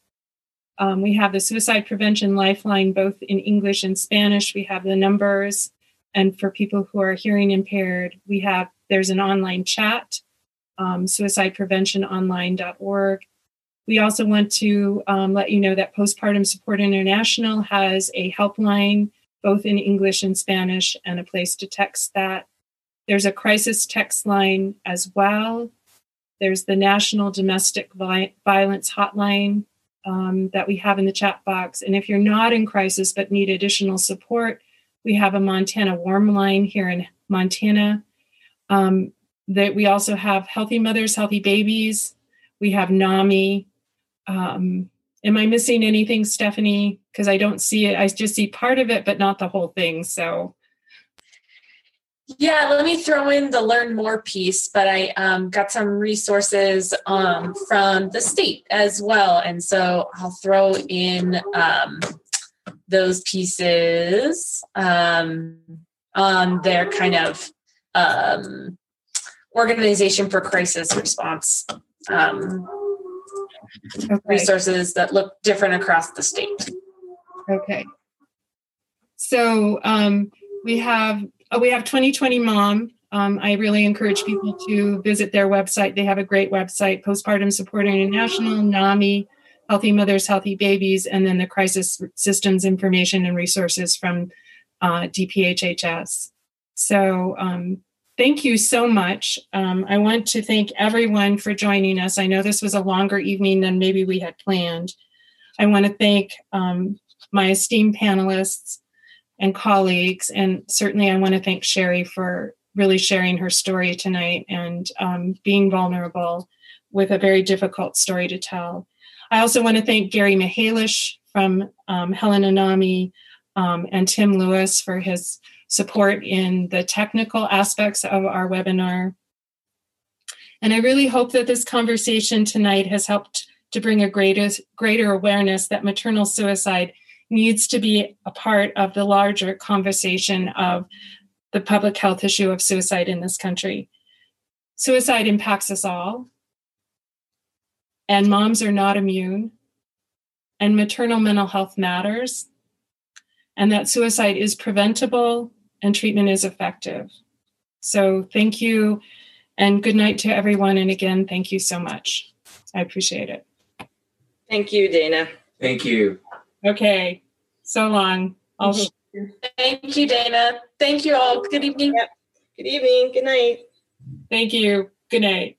Um, we have the Suicide Prevention Lifeline, both in English and Spanish. We have the numbers. And for people who are hearing impaired, we have there's an online chat, um, suicidepreventiononline.org. We also want to um, let you know that Postpartum Support International has a helpline both in English and Spanish, and a place to text that. There's a crisis text line as well. There's the National Domestic Violence Hotline um, that we have in the chat box. And if you're not in crisis but need additional support, we have a Montana Warm Line here in Montana. Um, that we also have Healthy Mothers, Healthy Babies. We have NAMI. Um, Am I missing anything, Stephanie? Because I don't see it. I just see part of it, but not the whole thing. So, yeah, let me throw in the learn more piece, but I um, got some resources um, from the state as well. And so I'll throw in um, those pieces um, on their kind of um, organization for crisis response. Okay. resources that look different across the state. Okay. So um, we have oh, we have 2020 Mom. Um, I really encourage people to visit their website. They have a great website, Postpartum Support International, NAMI, Healthy Mothers, Healthy Babies, and then the Crisis Systems Information and Resources from uh, DPHHS. So um, thank you so much. Um, I want to thank everyone for joining us. I know this was a longer evening than maybe we had planned. I want to thank um, my esteemed panelists and colleagues, and certainly I want to thank Sherry for really sharing her story tonight and um, being vulnerable with a very difficult story to tell. I also want to thank Gary Mihelish from um, Helena NAMI um, and Tim Lewis for his support in the technical aspects of our webinar. And I really hope that this conversation tonight has helped to bring a greater, greater awareness that maternal suicide needs to be a part of the larger conversation of the public health issue of suicide in this country. Suicide impacts us all, and moms are not immune, and maternal mental health matters, and that suicide is preventable and treatment is effective. So, thank you, and good night to everyone. And again, thank you so much. I appreciate it. Thank you, Dana. Thank you. Okay, so long. I'll Thank you, Dana. Thank you all. Good evening. Yep. Good evening. Good night. Thank you. Good night.